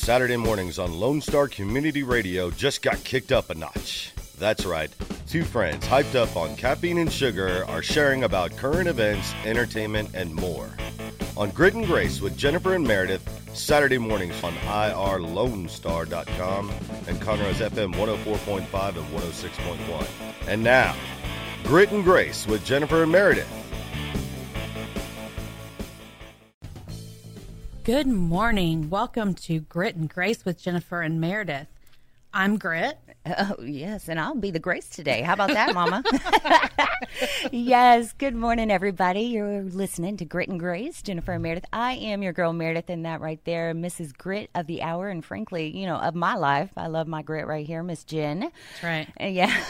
Saturday mornings on Lone Star Community Radio just got kicked up a notch. That's right. Two friends hyped up on caffeine and sugar are sharing about current events, entertainment, and more. On Grit and Grace with Jennifer and Meredith, Saturday mornings on irlonestar.com and Conroe's FM 104.5 and 106.1. And now, Grit and Grace with Jennifer and Meredith. Good morning. Welcome to Grit and Grace with Jennifer and Meredith. I'm Grit. Oh, yes, and I'll be the Grace today. How about that, Mama? yes, good morning, everybody. You're listening to Grit and Grace, Jennifer and Meredith. I am your girl, Meredith, and that right there, Mrs. Grit of the hour, and frankly, you know, of my life. I love my grit right here, Miss Jen. That's right. Uh, yeah.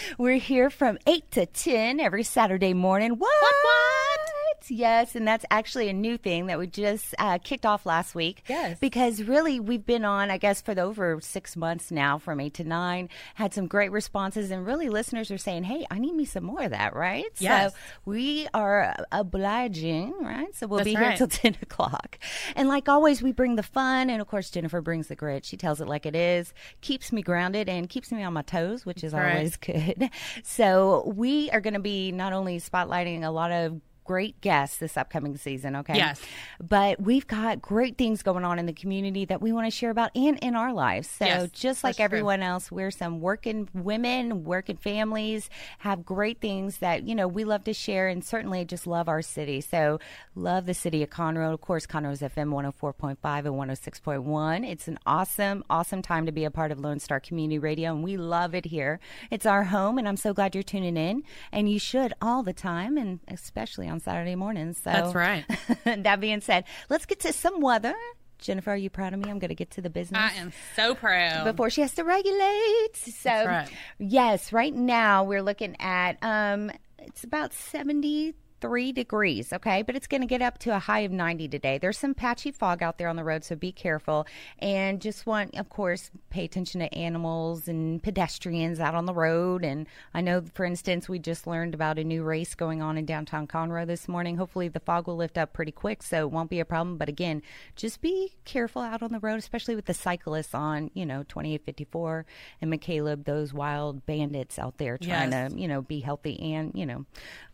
We're here from 8 to 10 every Saturday morning. What? What, what? Yes, and that's actually a new thing that we just uh, kicked off last week. Yes. Because really, we've been on, I guess, for the over six months now from 8 to 9, had some great responses, and really listeners are saying, hey, I need me some more of that, right? Yes. So we are obliging, right? So we'll That's be here till 10 o'clock. And like always, we bring the fun, and of course, Jennifer brings the grit. She tells it like it is, keeps me grounded, and keeps me on my toes, which is right. always good. So we are going to be not only spotlighting a lot of great guests this upcoming season, okay? Yes. But we've got great things going on in the community that we want to share about and in our lives. So Yes, just like that's true. everyone else, we're some working women, working families, have great things that, you know, we love to share and certainly just love our city. So love the city of Conroe. Of course, Conroe's FM 104.5 and 106.1. It's an awesome, awesome time to be a part of Lone Star Community Radio, and we love it here. It's our home, and I'm so glad you're tuning in. And you should all the time, and especially on Saturday mornings. So That's right. that being said, let's get to some weather. Jennifer, are you proud of me? I'm going to get to the business I am so proud. before she has to regulate. So, right. yes, right now we're looking at um, it's about 73 degrees, okay, but it's going to get up to a high of 90 today. There's some patchy fog out there on the road, so be careful. And just want, of course, pay attention to animals and pedestrians out on the road. And I know, for instance, we just learned about a new race going on in downtown Conroe this morning. Hopefully, the fog will lift up pretty quick, so it won't be a problem. But again, just be careful out on the road, especially with the cyclists on, you know, 2854 and McCaleb, those wild bandits out there trying Yes. to, you know, be healthy and, you know,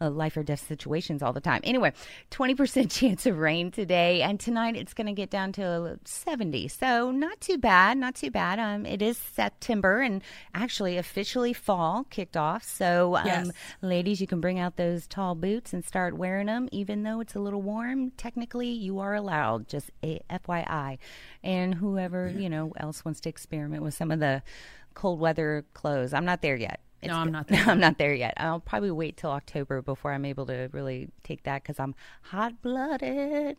uh, life or death situations all the time. Anyway, 20% chance of rain today, and tonight it's going to get down to 70. So not too bad, not too bad. Um, it is September and actually officially fall kicked off. So, um, Yes. ladies, you can bring out those tall boots and start wearing them, even though it's a little warm. Technically, you are allowed. Just a FYI, and whoever you know else wants to experiment with some of the cold weather clothes. I'm not there yet. No, I'm not there I'm not there yet. I'll probably wait till October before I'm able to really take that because I'm hot blooded.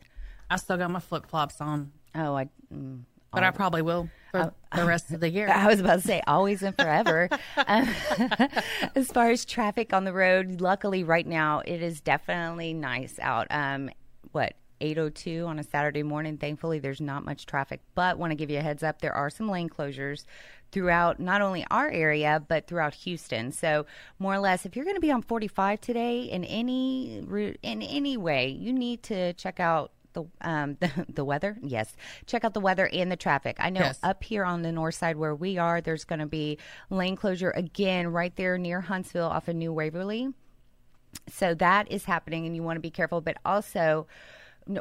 I still got my flip flops on, Oh, I. Mm, but I probably will for the rest of the year. I was about to say always and forever. Um, as far as traffic on the road, luckily right now it is definitely nice out. Um, what? 802 on a Saturday morning. Thankfully, there's not much traffic, but want to give you a heads up there are some lane closures throughout not only our area, but throughout Houston. So, more or less, if you're going to be on 45 today in any route, in any way, you need to check out the um the, the weather yes check out the weather and the traffic i know Yes. up here on the north side where we are there's going to be lane closure again right there near huntsville off of new waverly so that is happening and you want to be careful but also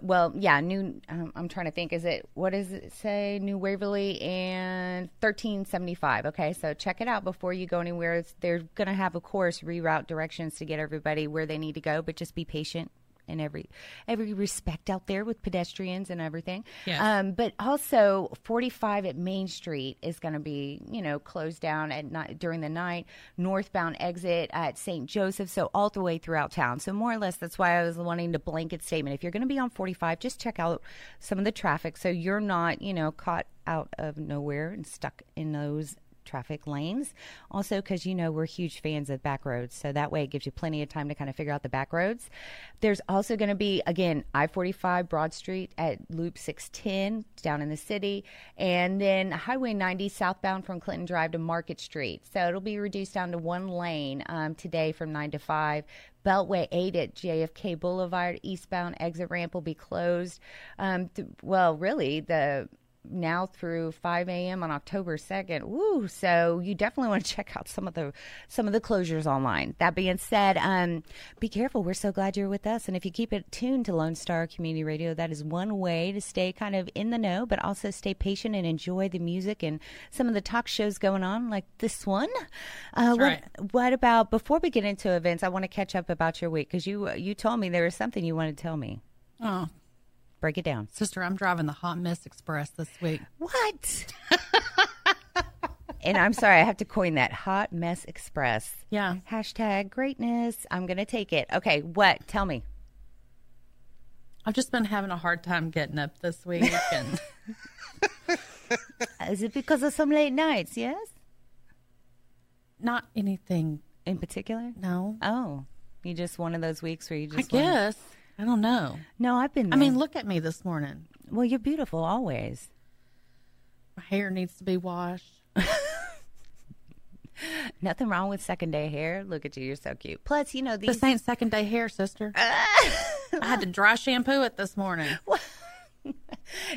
well yeah new um, i'm trying to think is it what does it say? New waverly and 1375 okay so check it out before you go anywhere. They're going to have of course reroute directions to get everybody where they need to go but just be patient in every every respect out there with pedestrians and everything. Yes. Um, but also 45 at Main Street is going to be you know closed down at night during the night. Northbound exit at St. Joseph, so all the way throughout town. So more or less, that's why I was wanting to blanket statement. If you're going to be on 45, just check out some of the traffic so you're not you know caught out of nowhere and stuck in those traffic lanes. Also, because you know we're huge fans of back roads, so that way it gives you plenty of time to kind of figure out the back roads. There's also going to be again I 45 Broad Street at Loop 610 down in the city, and then Highway 90 southbound from Clinton Drive to Market Street. So it'll be reduced down to one lane um, today from 9 to 5. Beltway 8 at JFK Boulevard eastbound exit ramp will be closed. Um, th- well, really, the now through 5 a.m. on October 2nd. Woo! So you definitely want to check out some of the some of the closures online. That being said, um, be careful. We're so glad you're with us, and if you keep it tuned to Lone Star Community Radio, that is one way to stay kind of in the know, but also stay patient and enjoy the music and some of the talk shows going on, like this one. Uh, what, right. what about before we get into events? I want to catch up about your week because you you told me there was something you wanted to tell me. Oh, Break it down. sister, I'm driving the Hot Mess Express this week. What? and I'm sorry, I have to coin that hot mess express. Yeah. Hashtag greatness. I'm going to take it. Okay, what? Tell me. I've just been having a hard time getting up this week, and Is it because of some late nights? Yes? not anything. In particular? No, Oh, you just one of those weeks where you I just. wanna- guess I don't know. No, I've been. I mean, look at me this morning. well, you're beautiful always. My hair needs to be washed. Nothing wrong with second day hair. Look at you, you're so cute. Plus, you know these. This ain't second day hair, sister. I had to dry shampoo it this morning.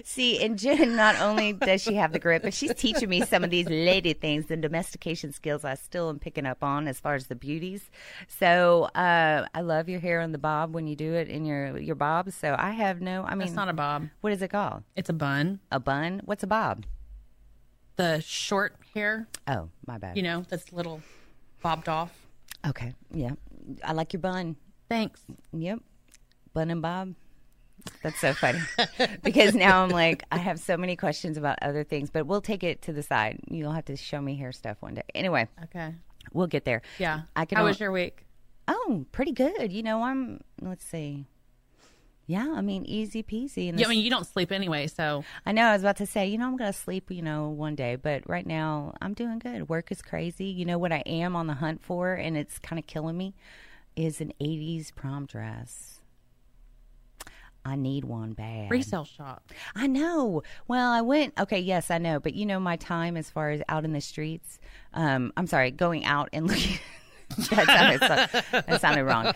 See, and Jen, not only does she have the grip, but she's teaching me some of these lady things, the domestication skills I still am picking up on as far as the beauties. So uh, I love your hair on the bob when you do it in your your bob. So I have no, I mean, It's not a bob. what is it called? It's a bun. A bun? What's a bob? The short hair, Oh, my bad. you know, that's little bobbed off. Okay, yeah, I like your bun. Thanks. Yep, bun and bob. That's so funny because now I'm like I have so many questions about other things, but we'll take it to the side. You'll have to show me hair stuff one day. Anyway, Okay. we'll get there. Yeah. I can. How was your week? Oh, pretty good. You know, I'm. Let's see. Yeah, I mean, easy peasy. And Yeah, I mean, you don't sleep anyway, so I know I was about to say, you know, I'm going to sleep, you know, one day, but right now I'm doing good. Work is crazy. You know what I am on the hunt for, and it's kind of killing me, is an 80s prom dress. I need one bad. resale shop. I know. Well, I went. Okay, yes, I know. But you know, my time as far as out in the streets. Um, I'm sorry, going out and looking. that, sounded, that sounded wrong.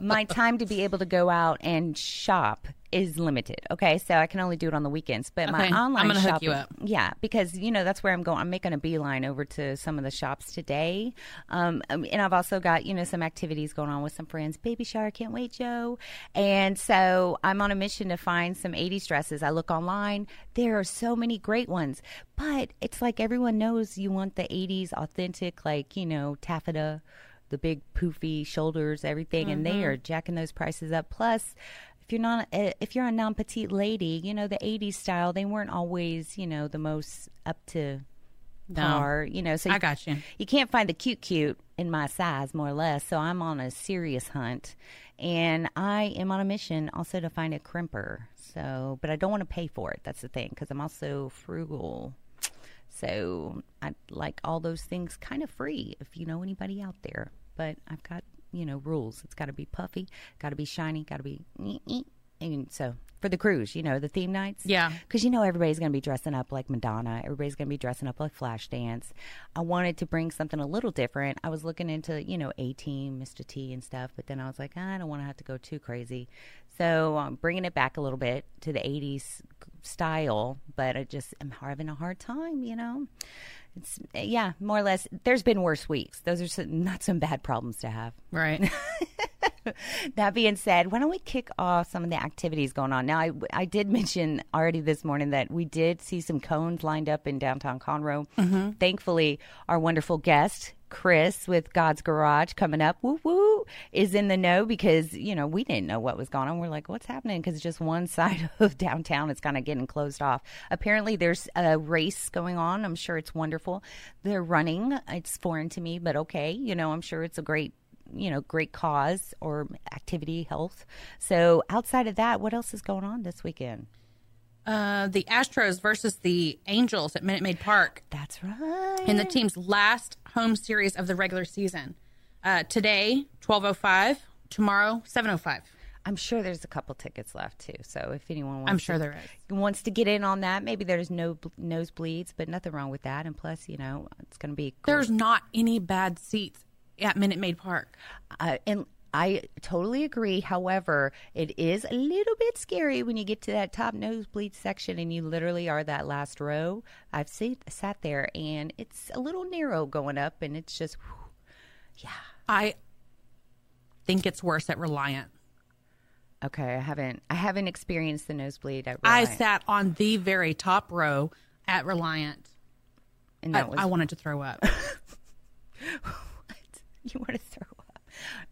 My time to be able to go out and shop is limited. Okay, so I can only do it on the weekends. But my Okay, I'm online gonna hook you up. yeah, because you know that's where I'm going. I'm making a beeline over to some of the shops today, um, um, and I've also got you know some activities going on with some friends. Baby shower, can't wait, Joe. And so I'm on a mission to find some 80s dresses. I look online. There are so many great ones, but it's like everyone knows you want the 80s authentic, like you know taffeta, the big poofy shoulders, everything, and they are jacking those prices up. Plus if you're not uh, if you're a non petite lady, you know the '80s style. They weren't always you know the most up to No. par. You know, so I got you. you can't find the cute cute in my size, more or less. So I'm on a serious hunt, and I am on a mission also to find a crimper. So, but I don't want to pay for it. That's the thing because I'm also frugal. So I like all those things kind of free if you know anybody out there. But I've got, you know, rules. It's got to be puffy, got to be shiny, got to be. And so for the cruise, you know, the theme nights. Yeah. Because you know everybody's going to be dressing up like Madonna. Everybody's going to be dressing up like Flashdance. I wanted to bring something a little different. I was looking into, you know, A Team, Mr. T, and stuff, but then I was like, I don't want to have to go too crazy. So I'm bringing it back a little bit to the 80s style, but I just am having a hard time, you know? It's, yeah, more or less. There's been worse weeks. Those are some, not some bad problems to have. Right. That being said, why don't we kick off some of the activities going on? Now, I, I did mention already this morning that we did see some cones lined up in downtown Conroe. Mm-hmm. Thankfully, our wonderful guest, Chris with God's Garage coming up, woo woo, is in the know because, you know, we didn't know what was going on. We're like, what's happening? Because just one side of downtown is kind of getting closed off. Apparently, there's a race going on. I'm sure it's wonderful. They're running. It's foreign to me, but okay. You know, I'm sure it's a great you know, great cause or activity, health. So outside of that, what else is going on this weekend? Uh, the Astros versus the Angels at Minute Maid Park That's right. in the team's last home series of the regular season. Uh, today, 12.05. Tomorrow, 7.05. I'm sure there's a couple tickets left too. So if anyone wants I'm sure to, there is. wants to get in on that, maybe there's no bl- nosebleeds, but nothing wrong with that. And plus, you know, it's going to be cool. There's not any bad seats at Minute Maid Park. uh, and I totally agree. However, it is a little bit scary when you get to that top nosebleed section and you literally are that last row. I've sat, sat there and it's a little narrow going up, and it's just, whew, yeah. I think it's worse at Reliant. Okay, I haven't I haven't experienced the nosebleed at I sat on the very top row at Reliant. and I, was I wanted to throw up. what? you want to throw up.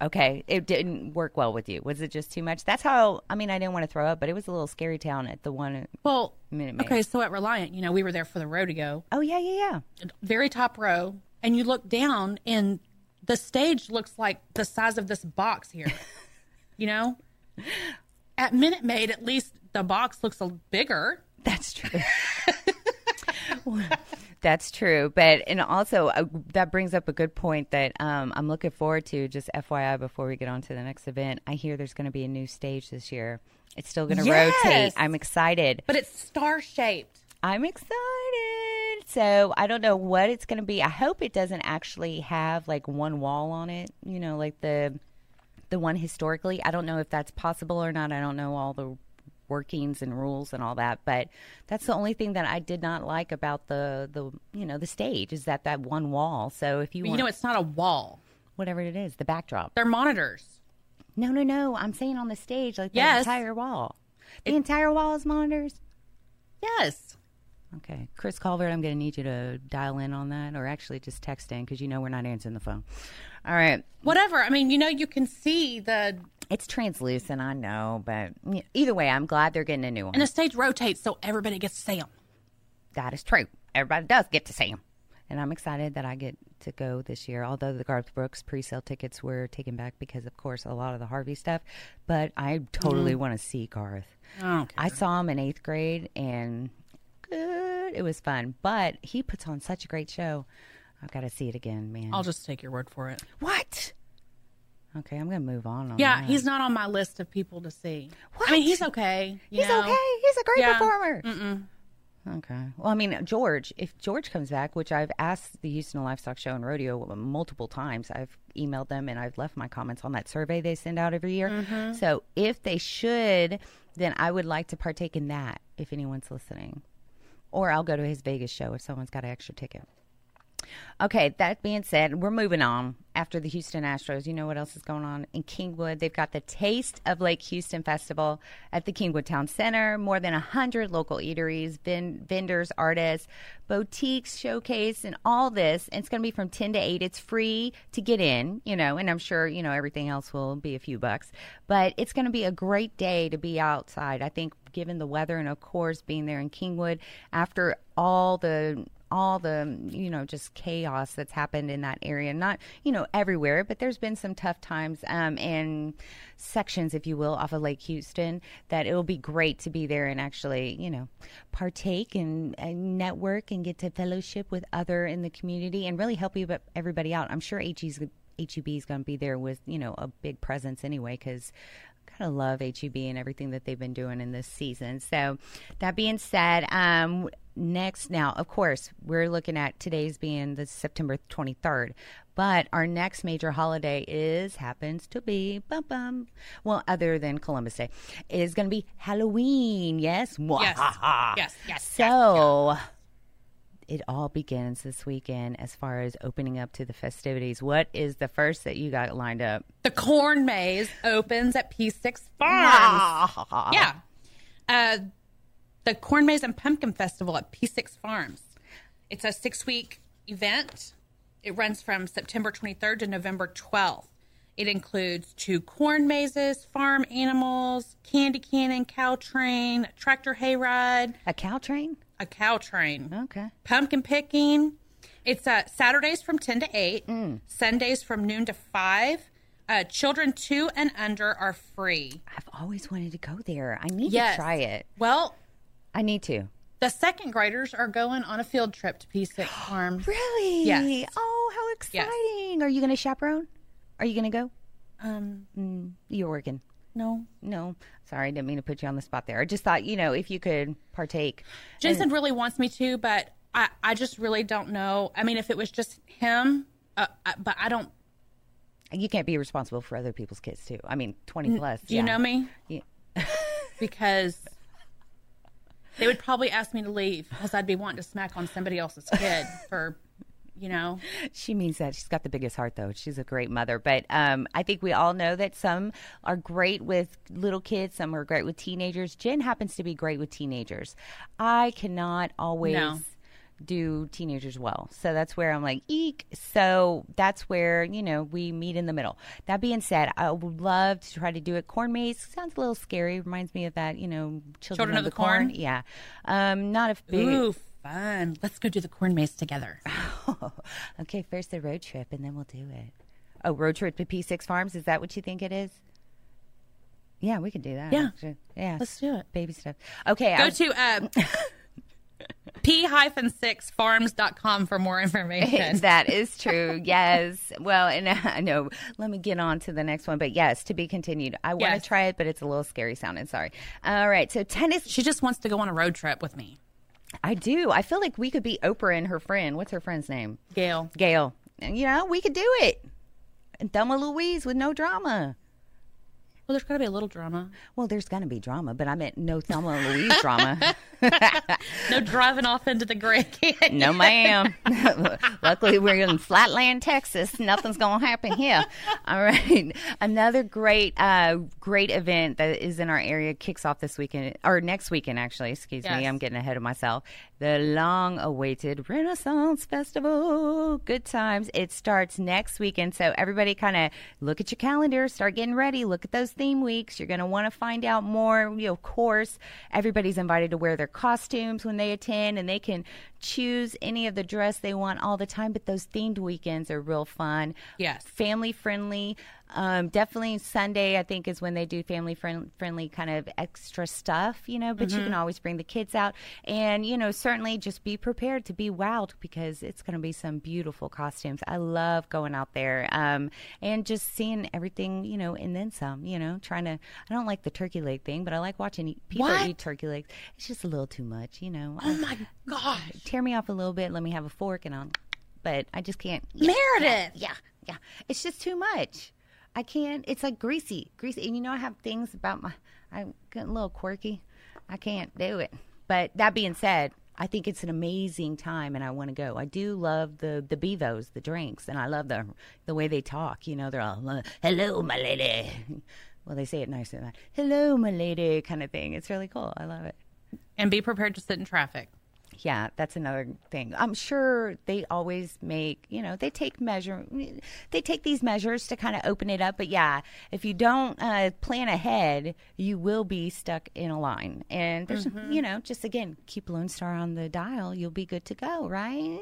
Okay, it didn't work well with you. Was it just too much? That's how. I mean, I didn't want to throw up, but it was a little scary town at the one. well, Minute Maid. okay, so at Reliant, you know, we were there for the rodeo, Oh yeah, yeah, yeah. very top row, and you look down, and the stage looks like the size of this box here. you know, at Minute Maid, at least the box looks a bigger. That's true. That's true, but and also uh, that brings up a good point that um, I'm looking forward to. Just FYI, before we get on to the next event, I hear there's going to be a new stage this year. It's still going to Yes! rotate. I'm excited. But it's star shaped. I'm excited. So I don't know what it's going to be. I hope it doesn't actually have like one wall on it. You know, like the the one historically. I don't know if that's possible or not. I don't know all the workings and rules and all that. But that's the only thing that I did not like about the the you know the stage is that that one wall. So if you But you know, it's not a wall. whatever it is, the backdrop. They're monitors. No, no, no. I'm saying on the stage, like Yes. the entire wall. The entire wall is monitors. Yes. Okay, Chris Culver, I'm going to need you to dial in on that, or actually just text in because you know we're not answering the phone. All right, Whatever. I mean, you know, you can see the it's translucent, I know, but either way, I'm glad they're getting a new one. and the stage rotates so everybody gets to see them. that is true. Everybody does get to see them, and I'm excited that I get to go this year. Although the Garth Brooks pre-sale tickets were taken back because, of course, a lot of the Harvey stuff, but I totally mm-hmm. want to see Garth. Okay. I saw him in eighth grade, and good, it was fun. But he puts on such a great show. I've got to see it again, man. I'll just take your word for it. What? Okay, I'm gonna move on. on Yeah, that. he's not on my list of people to see. What? I mean, he's okay. he's know? okay. He's a great Yeah. performer. Okay. Well, I mean, George. If George comes back, which I've asked the Houston Livestock Show and Rodeo multiple times, I've emailed them and I've left my comments on that survey they send out every year. Mm-hmm. So if they should, then I would like to partake in that. If anyone's listening, or I'll go to his Vegas show if someone's got an extra ticket. Okay, that being said, we're moving on. After the Houston Astros, you know what else is going on in Kingwood? They've got the Taste of Lake Houston Festival at the Kingwood Town Center. More than 100 local eateries, ven- vendors, artists, boutiques, showcase, and all this. And it's going to be from 10 to 8. It's free to get in, you know, and I'm sure, you know, everything else will be a few bucks. But it's going to be a great day to be outside. I think, given the weather and, of course, being there in Kingwood after all the all the you know just chaos that's happened in that area not you know everywhere but there's been some tough times um and sections if you will off of lake houston that it will be great to be there and actually you know partake and, and network and get to fellowship with other in the community and really help you everybody out i'm sure HE's, heb is going to be there with you know a big presence anyway because kind of love HEB and everything that they've been doing in this season. So, that being said, um, next now, of course, we're looking at today's being the September 23rd, but our next major holiday is happens to be bum bum. Well, other than Columbus Day, is going to be Halloween. Yes, Yes. yes. Yes. So. It all begins this weekend as far as opening up to the festivities. What is the first that you got lined up? The corn maze opens at P6 Farms. yeah. Uh, the Corn Maze and Pumpkin Festival at P6 Farms. It's a six week event. It runs from September 23rd to November 12th. It includes two corn mazes, farm animals, candy cannon, cow train, tractor hayride, A cow train? a cow train, Okay. pumpkin picking. It's uh, Saturdays from 10 to 8, Sundays from noon to 5. Uh, children two and under are free. I've always wanted to go there. I need Yes. to try it. Well, I need to. the second graders are going on a field trip to P6 Farms. Really? Yes. Oh, how exciting! Are you going to chaperone? Are you going to go? Um, You're working. no. No, sorry, I didn't mean to put you on the spot there. I just thought, you know, if you could partake. Jensen really wants me to, but I, I just really don't know. I mean, if it was just him, uh, I, but I don't. You can't be responsible for other people's kids too. I mean, twenty plus. Do you know me? Yeah. because they would probably ask me to leave because I'd be wanting to smack on somebody else's kid for, you know. She means that. She's got the biggest heart, though. She's a great mother. But um, I think we all know that some are great with little kids, some are great with teenagers. Jen happens to be great with teenagers. I cannot always. No. Do teenagers well. So that's where I'm like, eek. So that's where, you know, we meet in the middle. That being said, I would love to try to do it. Corn maze sounds a little scary. Reminds me of that, you know, Children, Children of the Corn? Yeah. Um, not a big. Ooh, fun. Let's go do the corn maze together. okay, first the road trip, and then we'll do it. Oh, road trip to P6 Farms. Is that what you think it is? Yeah, we could do that. Yeah. actually. yeah. Let's do it. Baby stuff. Okay, Go to uh, p-6farms.com for more information. that is true. Yes. Well, and uh, I know. Let me get on to the next one. But yes, to be continued. I want Yes. to try it, but it's a little scary sounding. Sorry. All right. So tennis. she just wants to go on a road trip with me. I do. I feel like we could be Oprah and her friend. What's her friend's name? Gail. Gail. You know, we could do it. And Thelma Louise with no drama. Well, there's got to be a little drama. Well, there's going to be drama, but I meant no Thelma and Louise drama. No driving off into the Grand Canyon. No, ma'am. Luckily, we're in Flatland, Texas. Nothing's going to happen here. All right. Another great, uh, great event that is in our area kicks off this weekend, or next weekend, actually. Excuse Yes. me. I'm getting ahead of myself. The long awaited Renaissance Festival. Good times. It starts next weekend. So, everybody kind of look at your calendar, start getting ready, look at those theme weeks. You're going to want to find out more. You know, of course, everybody's invited to wear their costumes when they attend, and they can choose any of the dress they want all the time. But those themed weekends are real fun. Yes. Family friendly. Um, definitely Sunday, I think, is when they do family friend- friendly kind of extra stuff, you know, but you can always bring the kids out. And, you know, certainly just be prepared to be wowed because it's going to be some beautiful costumes. I love going out there um, and just seeing everything, you know, and then some, you know, trying to. I don't like the turkey leg thing, but I like watching eat, people What? eat turkey legs. It's just a little too much, you know. Oh my gosh. Tear me off a little bit, let me have a fork and I'll. But I just can't. Meredith. Yeah, yeah. It's just too much. I can't. It's like greasy, greasy. And you know, I have things about my. I'm getting a little quirky. I can't do it. But that being said, I think it's an amazing time, and I want to go. I do love the the bevos, the drinks, and I love the the way they talk. You know, they're all "Hello, my lady." Well, they say it nicer than that. "Hello, my lady," kind of thing. It's really cool. I love it. And be prepared to sit in traffic. Yeah, that's another thing. I'm sure they always make, you know, they take measure, they take these measures to kind of open it up. But yeah, if you don't uh, plan ahead, you will be stuck in a line. And there's, you know, just again, keep Lone Star on the dial. You'll be good to go, right?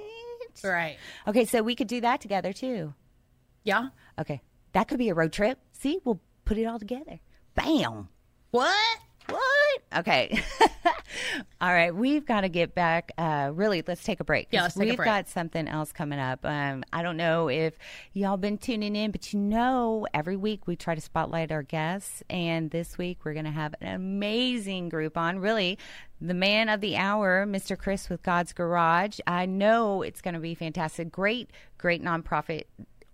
Right. Okay, so we could do that together too. Yeah. Okay, that could be a road trip. See, we'll put it all together. Bam. What? What? Okay. All right. We've got to get back. Uh, really, let's take a break. Yeah, let's take We've break. got something else coming up. Um, I don't know if y'all been tuning in, but you know, every week we try to spotlight our guests. And this week we're going to have an amazing group on. Really, the man of the hour, Mr. Chris with God's Garage. I know it's going to be fantastic. Great, great nonprofit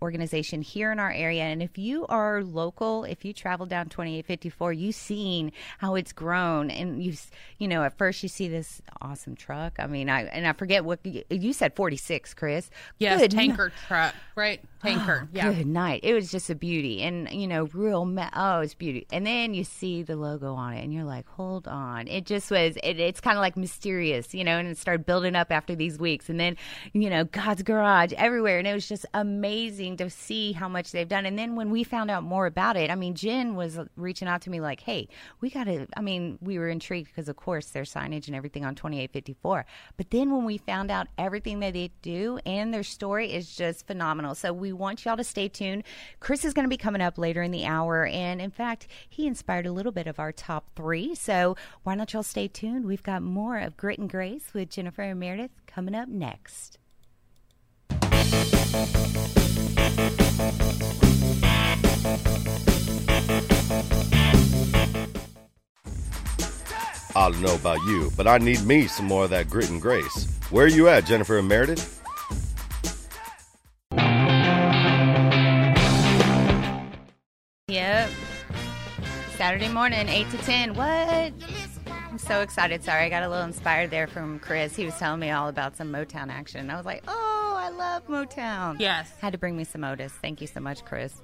organization here in our area. And if you are local, if you travel down 2854, you've seen how it's grown. And you, you know, at first you see this awesome truck. I mean, I and I forget what you, said. 46, Chris. Yes, Good tanker truck. Right. Tanker. yeah. Good night. It was just a beauty, and you know, real. Ma- oh, it's beauty. And then you see the logo on it, and you're like, hold on. It just was. It, it's kind of like mysterious, you know. And it started building up after these weeks, and then you know, God's Garage everywhere, and it was just amazing to see how much they've done. And then when we found out more about it, I mean, Jen was reaching out to me like, hey, we got to. I mean, we were intrigued because, of course, their signage and everything on 2854. But then when we found out everything that they do and their story is just phenomenal. So we want y'all to stay tuned. Chris is going to be coming up later in the hour. And in fact, he inspired a little bit of our top three. So why don't y'all stay tuned? We've got more of Grit and Grace with Jennifer and Meredith coming up next. I don't know about you, but I need me some more of that grit and grace. Where are you at, Jennifer and Meredith? Saturday morning, 8 to 10. What? I'm so excited. Sorry, I got a little inspired there from Chris. He was telling me all about some Motown action. I was like, oh, I love Motown. Yes. Had to bring me some Otis. Thank you so much, Chris.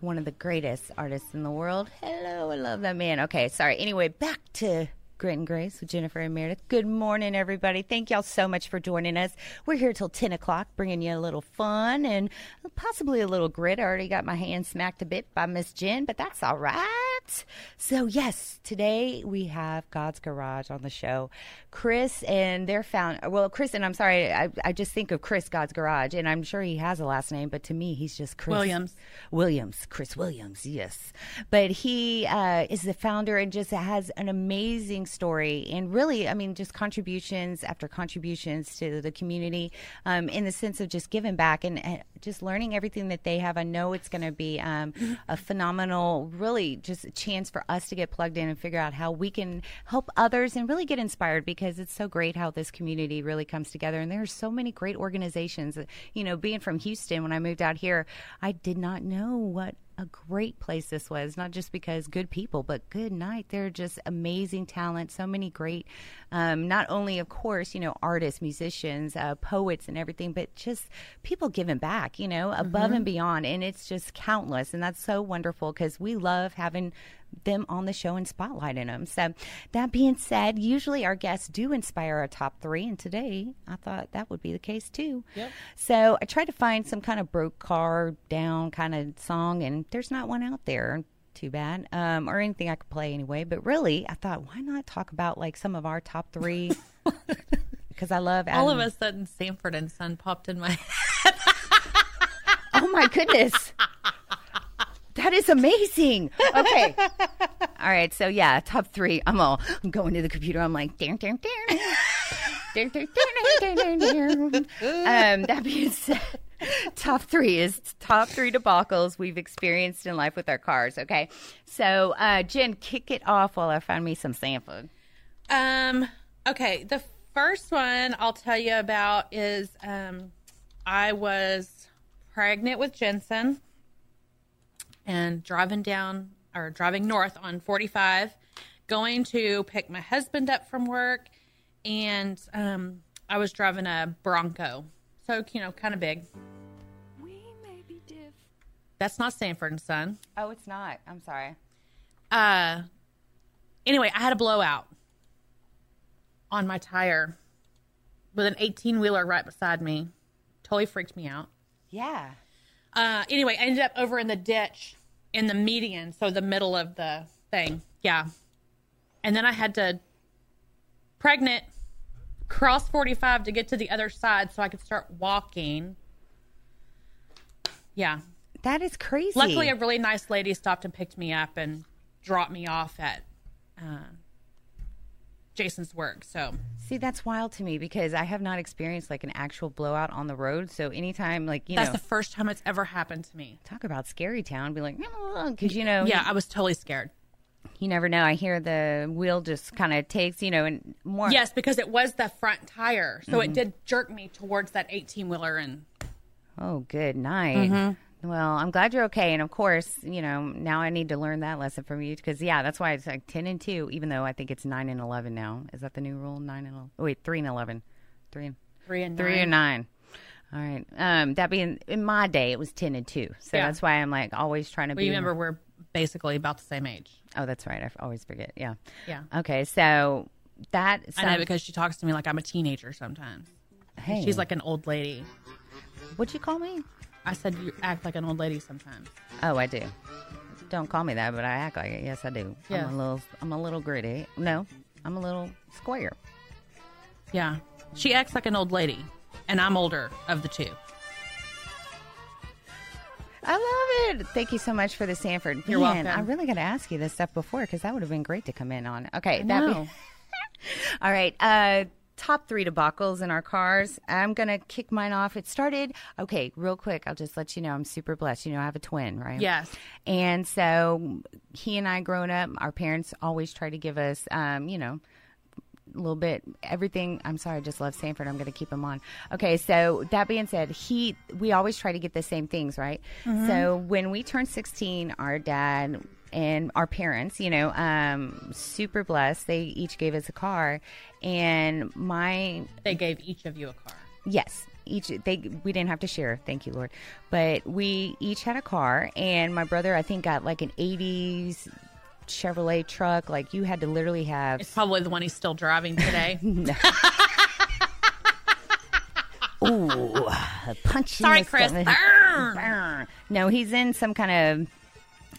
One of the greatest artists in the world. Hello, I love that man. Okay, sorry. Anyway, back to Grit and Grace with Jennifer and Meredith. Good morning, everybody. Thank y'all so much for joining us. We're here till 10 o'clock, bringing you a little fun and possibly a little grit. I already got my hand smacked a bit by Miss Jen, but that's all right. So, yes, today we have God's Garage on the show. Chris and their found well, Chris and I'm sorry, I, I just think of Chris God's Garage, and I'm sure he has a last name, but to me, he's just Chris Williams. Williams, Chris Williams, yes. But he uh, is the founder and just has an amazing story, and really, I mean, just contributions after contributions to the community, um, in the sense of just giving back and, and just learning everything that they have. I know it's going to be um, a phenomenal, really, just a chance for us to get plugged in and figure out how we can help others and really get inspired because it's so great how this community really comes together. And there are so many great organizations. You know, being from Houston, when I moved out here, I did not know what a great place this was, not just because good people, but good night. They're just amazing talent, so many great, um, not only, of course, you know, artists, musicians, uh, poets, and everything, but just people giving back, you know, above Mm-hmm. and beyond. And it's just countless. And that's so wonderful because we love having them on the show and spotlighting them. So, that being said, usually our guests do inspire our top three. And today I thought that would be the case too. Yep. So I tried to find some kind of broke car down kind of song, and there's not one out there. Too bad, um, or anything I could play anyway. But really, I thought, why not talk about like some of our top three? Because I love All of a sudden, Sanford and Son popped in my head. Oh my goodness. That is amazing. Okay. All right. So yeah, top three. I'm all I'm going to the computer. I'm like, ding, ding, ding. Ding, ding, ding, ding, ding, ding. um, that being said, top three is top three debacles we've experienced in life with our cars. Okay. So uh, Jen, kick it off while I find me some Sanford. Um. Okay. The first one I'll tell you about is um, I was pregnant with Jensen and driving down or driving north on 45, going to pick my husband up from work, and um, I was driving a Bronco, so you know, kind of big. We may be diff. That's not Sanford and Son. Oh, it's not. I'm sorry. uh anyway i had a blowout on my tire with an 18 wheeler right beside me totally freaked me out Yeah. uh anyway i ended up over in the ditch in the median so the middle of the thing. Yeah. And then i had to pregnant cross 45 to get to the other side so i could start walking. Yeah. That is crazy. Luckily, a really nice lady stopped and picked me up and dropped me off at uh, Jason's work. So See, that's wild to me because I have not experienced like an actual blowout on the road. So anytime, like you that's know, that's the first time it's ever happened to me. talk about scary town, be like, because you know, Yeah, I was totally scared. you never know. I hear the wheel just kind of takes, you know, and more. Yes, because it was the front tire, so it did jerk me towards that eighteen wheeler, and Oh, good night. Mm-hmm. Well, I'm glad you're okay, and of course, you know, now I need to learn that lesson from you because yeah, that's why it's like ten and two, even though I think it's nine and eleven now. Is that the new rule? Nine and 11? wait, three and eleven, three and three and Three nine. and nine. All right. Um, that being in my day, it was ten and two. So Yeah. that's why I'm like always trying to We be. remember we're basically about the same age. Oh, that's right. I always forget. Yeah. Yeah, Okay. So that. I know because she talks to me like I'm a teenager sometimes. hey, She's like an old lady. what'd you call me? I said you act like an old lady sometimes. Oh, I do. Don't call me that, but I act like it. Yes, I do. Yeah. I'm a little. I'm a little gritty. No, I'm a little square. Yeah, she acts like an old lady, and I'm older of the two. I love it. Thank you so much for the Sanford. You're Man, welcome. I really got to ask you this stuff before because that would have been great to come in on. Okay, that be- All right. Uh, top three debacles in our cars. I'm gonna kick mine off. It started. Okay, real quick. I'll just let you know I'm super blessed. You know, I have a twin, right? Yes. And so he and I, growing up, our parents always try to give us, um, you know, a little bit everything i'm sorry i just love sanford i'm going to keep him on okay so that being said he we always try to get the same things right so when we turned 16 our dad and our parents, you know, um, super blessed. They each gave us a car, and my They gave each of you a car. yes, each they we didn't have to share. Thank you, Lord. But we each had a car, and my brother I think got like an '80s Chevrolet truck. Like you had to literally have It's probably the one he's still driving today. ooh punch. Sorry, Chris. stomach. Burn. Burn. No, he's in some kind of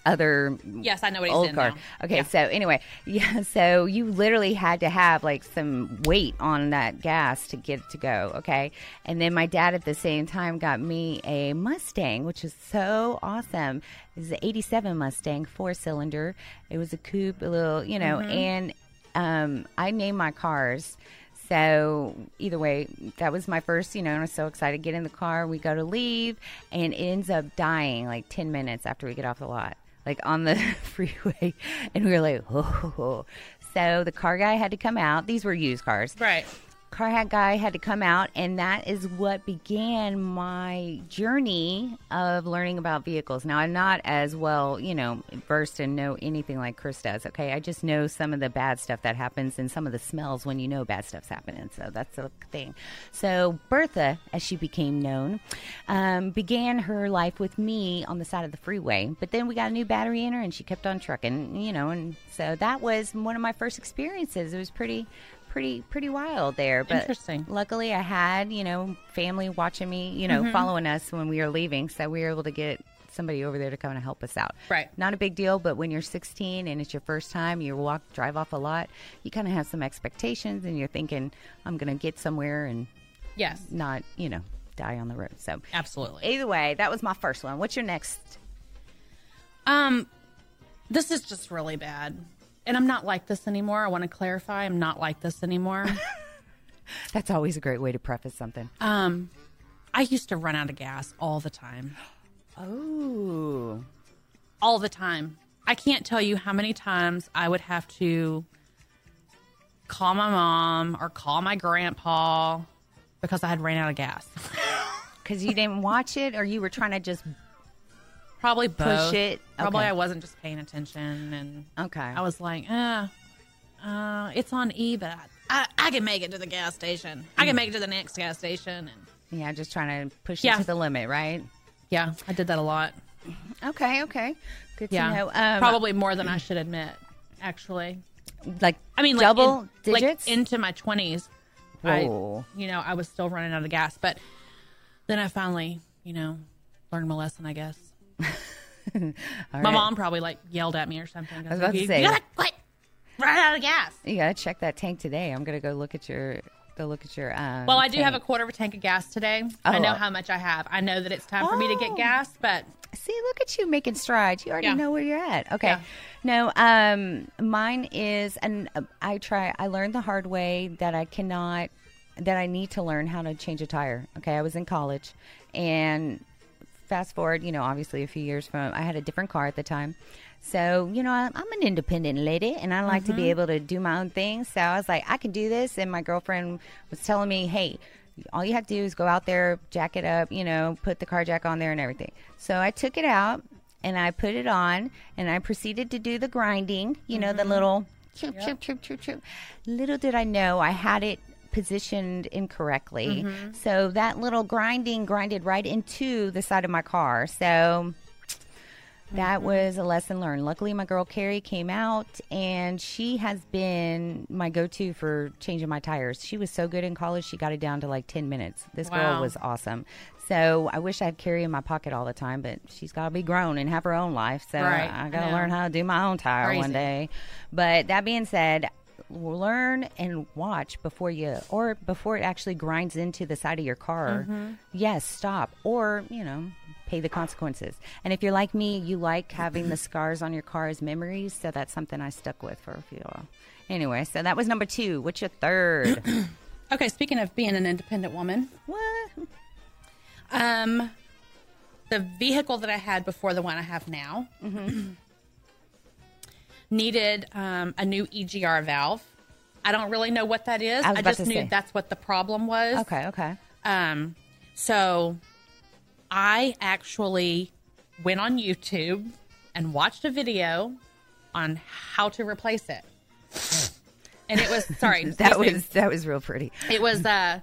other yes, I know what he's old in car. now. Okay, Yeah. so anyway, yeah, so you literally had to have like some weight on that gas to get it to go. Okay, and then my dad at the same time got me a Mustang, which is so awesome. It was an '87 Mustang, four cylinder. It was a coupe, a little, you know, and um, I named my cars. So either way, that was my first, you know, and I was so excited. To get in the car, we go to leave, and it ends up dying like 10 minutes after we get off the lot, like on the freeway. And we were like, oh. So the car guy had to come out. These were used cars Right. Car hat guy had to come out and that is what began my journey of learning about vehicles. Now i'm not as well you know versed and know anything like chris does okay? I just know some of the bad stuff that happens and some of the smells when you know bad stuff's happening so that's the thing. So bertha as she became known um, began her life with me on the side of the freeway but then we got a new battery in her and she kept on trucking you know and so that was one of my first experiences. It was pretty pretty pretty wild there. But Interesting. Luckily, I had you know family watching me, you know, following us when we were leaving, so we were able to get somebody over there to come and help us out. Right. Not a big deal, but when you're 16 and it's your first time, you walk drive off a lot, you kind of have some expectations, and you're thinking, I'm going to get somewhere and Yes. not you know die on the road. So Absolutely. either way, that was my first one. What's your next? Um, this is just really bad. And I'm not like this anymore. I want to clarify. I'm not like this anymore. That's always a great way to preface something. um, I used to run out of gas all the time. Oh, All the time. I can't tell you how many times I would have to call my mom or call my grandpa because I had ran out of gas. because you didn't watch it, or you were trying to just Probably both. it? Probably Okay. I wasn't just paying attention, and okay. I was like, uh, uh, it's on E, but I, I, I can make it to the gas station. I can make it to the next gas station, and Yeah, just trying to push Yeah. it to the limit, right? yeah, I did that a lot. Okay, okay. Good Yeah, to know. Um, probably more than I should admit. Actually, like I mean, like double in- like digits. into my twenties. Whoa. I, you know, I was still running out of gas, but then I finally, you know, learned my lesson. I guess my right. mom probably like yelled at me or something. I was about to you, say. you gotta quit, run out of gas. You gotta check that tank today. I'm gonna go look at your go look at your. Um, Well, I do have a quarter of a tank of gas today. I Oh. know how much I have. I know that it's time for me to Oh. get gas, but See, look at you making strides. You already Yeah. know where you're at. Okay. Yeah. No, um, mine is, and uh, I try. I learned the hard way that I cannot, that I need to learn how to change a tire. Okay, I was in college, and fast forward, you know, obviously a few years from, I had a different car at the time. So, you know, I, I'm an independent lady and I like to be mm-hmm. able to do my own thing. So I was like, I can do this. And my girlfriend was telling me, hey, all you have to do is go out there, jack it up, you know, put the car jack on there and everything. So I took it out and I put it on and I proceeded to do the grinding, you know, the mm-hmm. little chirp, chirp, chirp, chirp, chirp. Little did I know I had it positioned incorrectly. Mm-hmm. So that little grinding grinded right into the side of my car. So that mm-hmm. was a lesson learned. Luckily, my girl Carrie came out and she has been my go to for changing my tires. She was so good in college, she got it down to like 10 minutes. This girl was awesome. So I wish I had Carrie in my pocket all the time, but she's got to be grown and have her own life. So Right, I I got to learn how to do my own tire Crazy. one day. But that being said, learn and watch before you or before it actually grinds into the side of your car. Mm-hmm. yes stop. Or you know pay the consequences. And if you're like me you like having the scars on your car as memories so that's something i stuck with for a few. While anyway so that was number two. What's your third? Okay. Speaking of being an independent woman, what? Um, the vehicle that I had before the one I have now needed um, a new EGR valve. I don't really know what that is. I I, just knew say. that's what the problem was. okay okay Um, so I actually went on YouTube and watched a video on how to replace it. And it was sorry, that excuse me. was that was real pretty. it was uh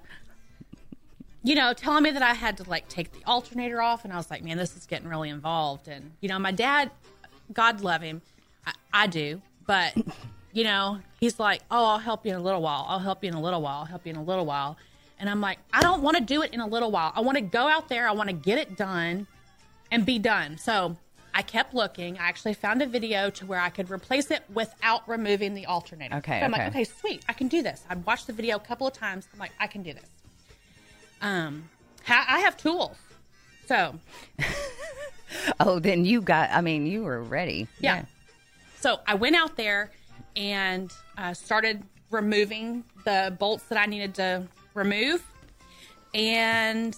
you know telling me that i had to like take the alternator off and i was like man this is getting really involved and you know my dad god love him i, I do but you know he's like oh i'll help you in a little while i'll help you in a little while i'll help you in a little while and i'm like i don't want to do it in a little while i want to go out there i want to get it done and be done so I kept looking. I actually found a video to where I could replace it without removing the alternator. Okay, So I'm like, okay. okay, sweet, I can do this. I watched the video a couple of times. I'm like, I can do this. Um, I have tools, so Oh, then you got. I mean, you were ready. yeah. So I went out there and uh, started removing the bolts that I needed to remove, and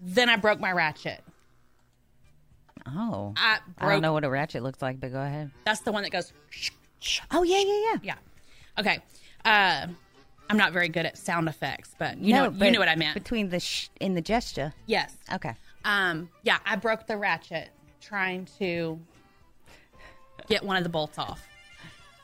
then I broke my ratchet. Oh, I I don't know what a ratchet looks like, but go ahead. That's the one that goes. Oh yeah, yeah, yeah. Yeah. Okay. Uh, I'm not very good at sound effects, but you know you know what I meant. between the sh- in the gesture. yes. Okay. Um, yeah, I broke the ratchet trying to get one of the bolts off,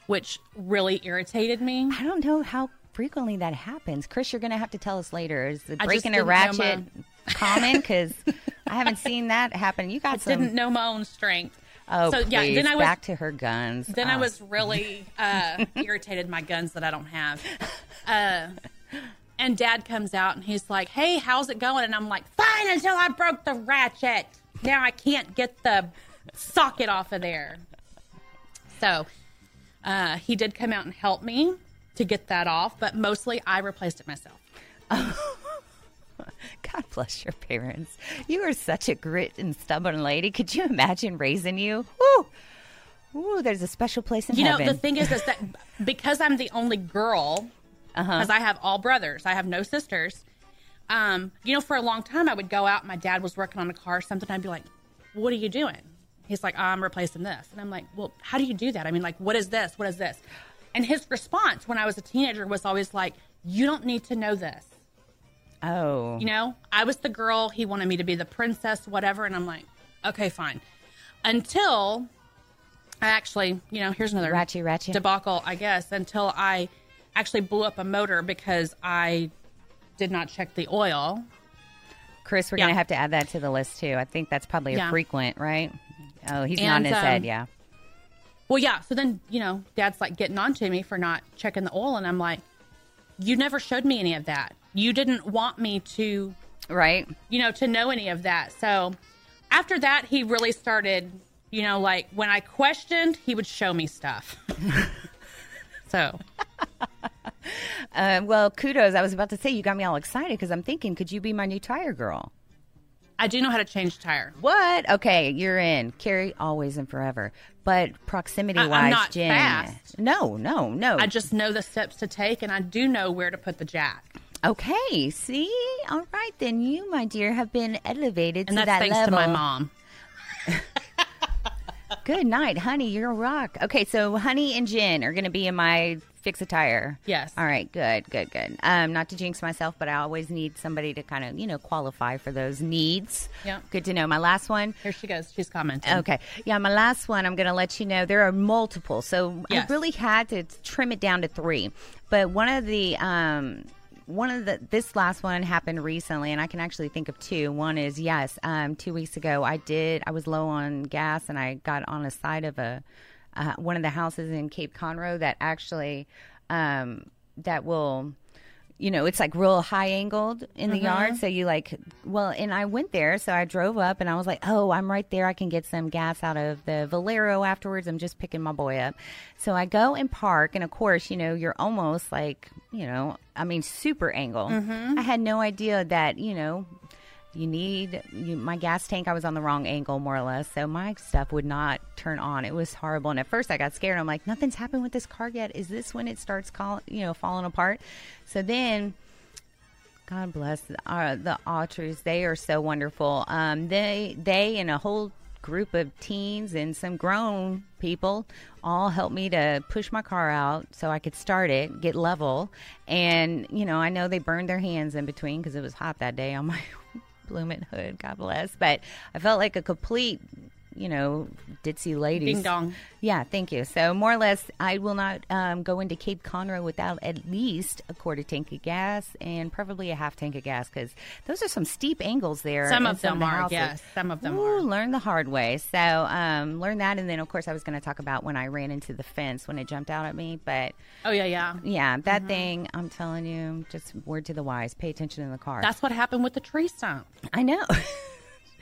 which really irritated me. I don't know how frequently that happens. Chris, you're going to have to tell us later. Is the breaking a ratchet common? Because I haven't seen that happen. You got some. Didn't know my own strength. oh, so yeah, please. then I was back to her guns. then I Oh. was really uh, irritated my guns that I don't have. Uh, and Dad comes out and he's like, "Hey, how's it going?" And I'm like, "Fine until I broke the ratchet. Now I can't get the socket off of there." So uh, he did come out and help me to get that off, but mostly I replaced it myself. God bless your parents. You are such a grit and stubborn lady. Could you imagine raising you? Woo! Ooh, there's a special place in You heaven. You know, the thing is, is that because I'm the only girl, Uh-huh. because I have all brothers, I have no sisters. Um, you know, for a long time, I would go out. and My dad was working on a car or something. I'd be like, "What are you doing?" He's like, "I'm replacing this," and I'm like, "Well, how do you do that? I mean, like, what is this? What is this?" And his response when I was a teenager was always like, "You don't need to know this." oh, You know, I was the girl. He wanted me to be the princess, whatever. And I'm like, okay, fine. Until I actually, you know, here's another Ratchet, ratchet. debacle, I guess, until I actually blew up a motor because I did not check the oil. Chris, we're Yeah. going to have to add that to the list too. I think that's probably a frequent, right? Oh, he's And, nodding his head. um, Yeah. Well, yeah. So then, you know, dad's like getting on to me for not checking the oil. And I'm like, you never showed me any of that. You didn't want me to Right. you know, to know any of that. So after that, he really started, you know, like when I questioned, he would show me stuff. so Uh, well, kudos. I was about to say you got me all excited because I'm thinking, could you be my new tire girl? I do know how to change tire. What? Okay, you're in. Carrie, always and forever. But proximity I- I'm wise, not Jen. fast. No, no, no. I just know the steps to take, and I do know where to put the jack. okay, see? All right, then you, my dear, have been elevated And to that's that thanks level. to my mom. Good night, honey. You're a rock. Okay, so honey and Jen are going to be in my fix a tire. Yes. All right. Good. Good. Good. Um, not to jinx myself, but I always need somebody to kind of you know qualify for those needs. Yep. Good to know. My last one. Here she goes. She's commenting. Okay. Yeah, my last one, I'm going to let you know there are multiple. So Yes. I really had to trim it down to three. But one of the, um, one of the, this last one happened recently, and I can actually think of two. One is, yes, um, two weeks ago, I did, I was low on gas and I got on a side of a, uh, one of the houses in Cape Conroe that actually, um, that will, you know, it's like real high angled in the yard. So you like, well, and I went there. So I drove up and I was like, oh, I'm right there. I can get some gas out of the Valero afterwards. I'm just picking my boy up. So I go and park. And of course, you know, you're almost like, you know, I mean, super angle. I had no idea that, you know, you need you, my gas tank. I was on the wrong angle, more or less, so my stuff would not turn on. It was horrible, and at first I got scared. I'm like, nothing's happened with this car yet. Is this when it starts, call, you know, falling apart? So then God bless uh, the. They are so wonderful. Um, they they and a whole group of teens and some grown people all helped me to push my car out so I could start it, get level, and you know I know they burned their hands in between because it was hot that day on my blooming hood. God bless. But I felt like a complete you know, ditzy ladies. Ding dong. Yeah, thank you. So more or less, I will not um, go into Cape Conroe without at least a quarter tank of gas and preferably a half tank of gas because those are some steep angles there. Some of them the are, houses. yes. Some of them Ooh, are. Learn the hard way. So um, learn that, and then of course I was going to talk about when I ran into the fence when it jumped out at me, but. Oh yeah, yeah. Yeah, that Mm-hmm. thing, I'm telling you, just word to the wise. Pay attention in the car. That's what happened with the tree stump. I know.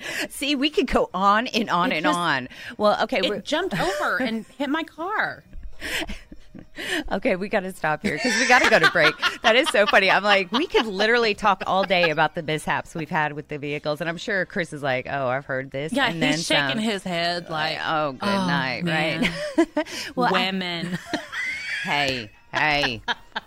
See, we could go on and on It and just- on. Well, okay, It jumped over and hit my car. okay, we got to stop here because we got to go to break. that is so funny. I'm like, we could literally talk all day about the mishaps we've had with the vehicles, and I'm sure Chris is like, "Oh, I've heard this." Yeah, and then he's shaking some. his head uh, like, Oh, good "Oh, night, man. right? well, I- women. hey, hey.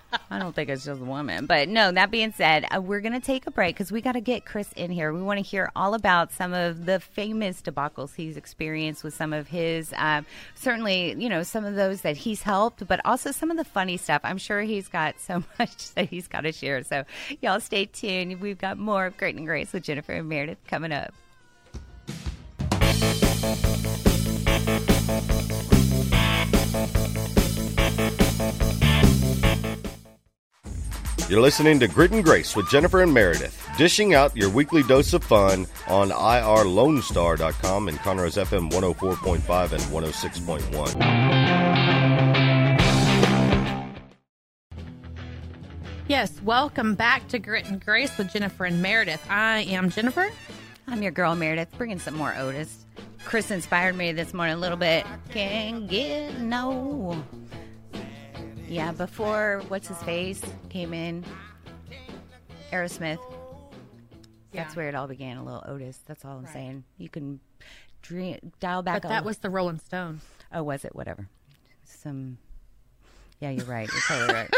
I don't think it's just women. But no, that being said, uh, we're going to take a break because we got to get Chris in here. We want to hear all about some of the famous debacles he's experienced with some of his, um, certainly, you know, some of those that he's helped, but also some of the funny stuff. I'm sure he's got so much that he's got to share. So, y'all stay tuned. We've got more of Grit and Grace with Jennifer and Meredith coming up. You're listening to Grit and Grace with Jennifer and Meredith, dishing out your weekly dose of fun on irlonestar.com and Conroe's FM 104.5 and 106.1. yes, welcome back to Grit and Grace with Jennifer and Meredith. I am Jennifer. I'm your girl Meredith, bringing some more Otis. Chris inspired me this morning a little bit. Can't get no. Yeah, before what's his face came in, Aerosmith. That's where it all began. A little Otis. That's all I'm saying. You can dream, dial back. But a that was the Rolling Stones. Oh, was it? Whatever. Some. Yeah, you're right. You're totally right.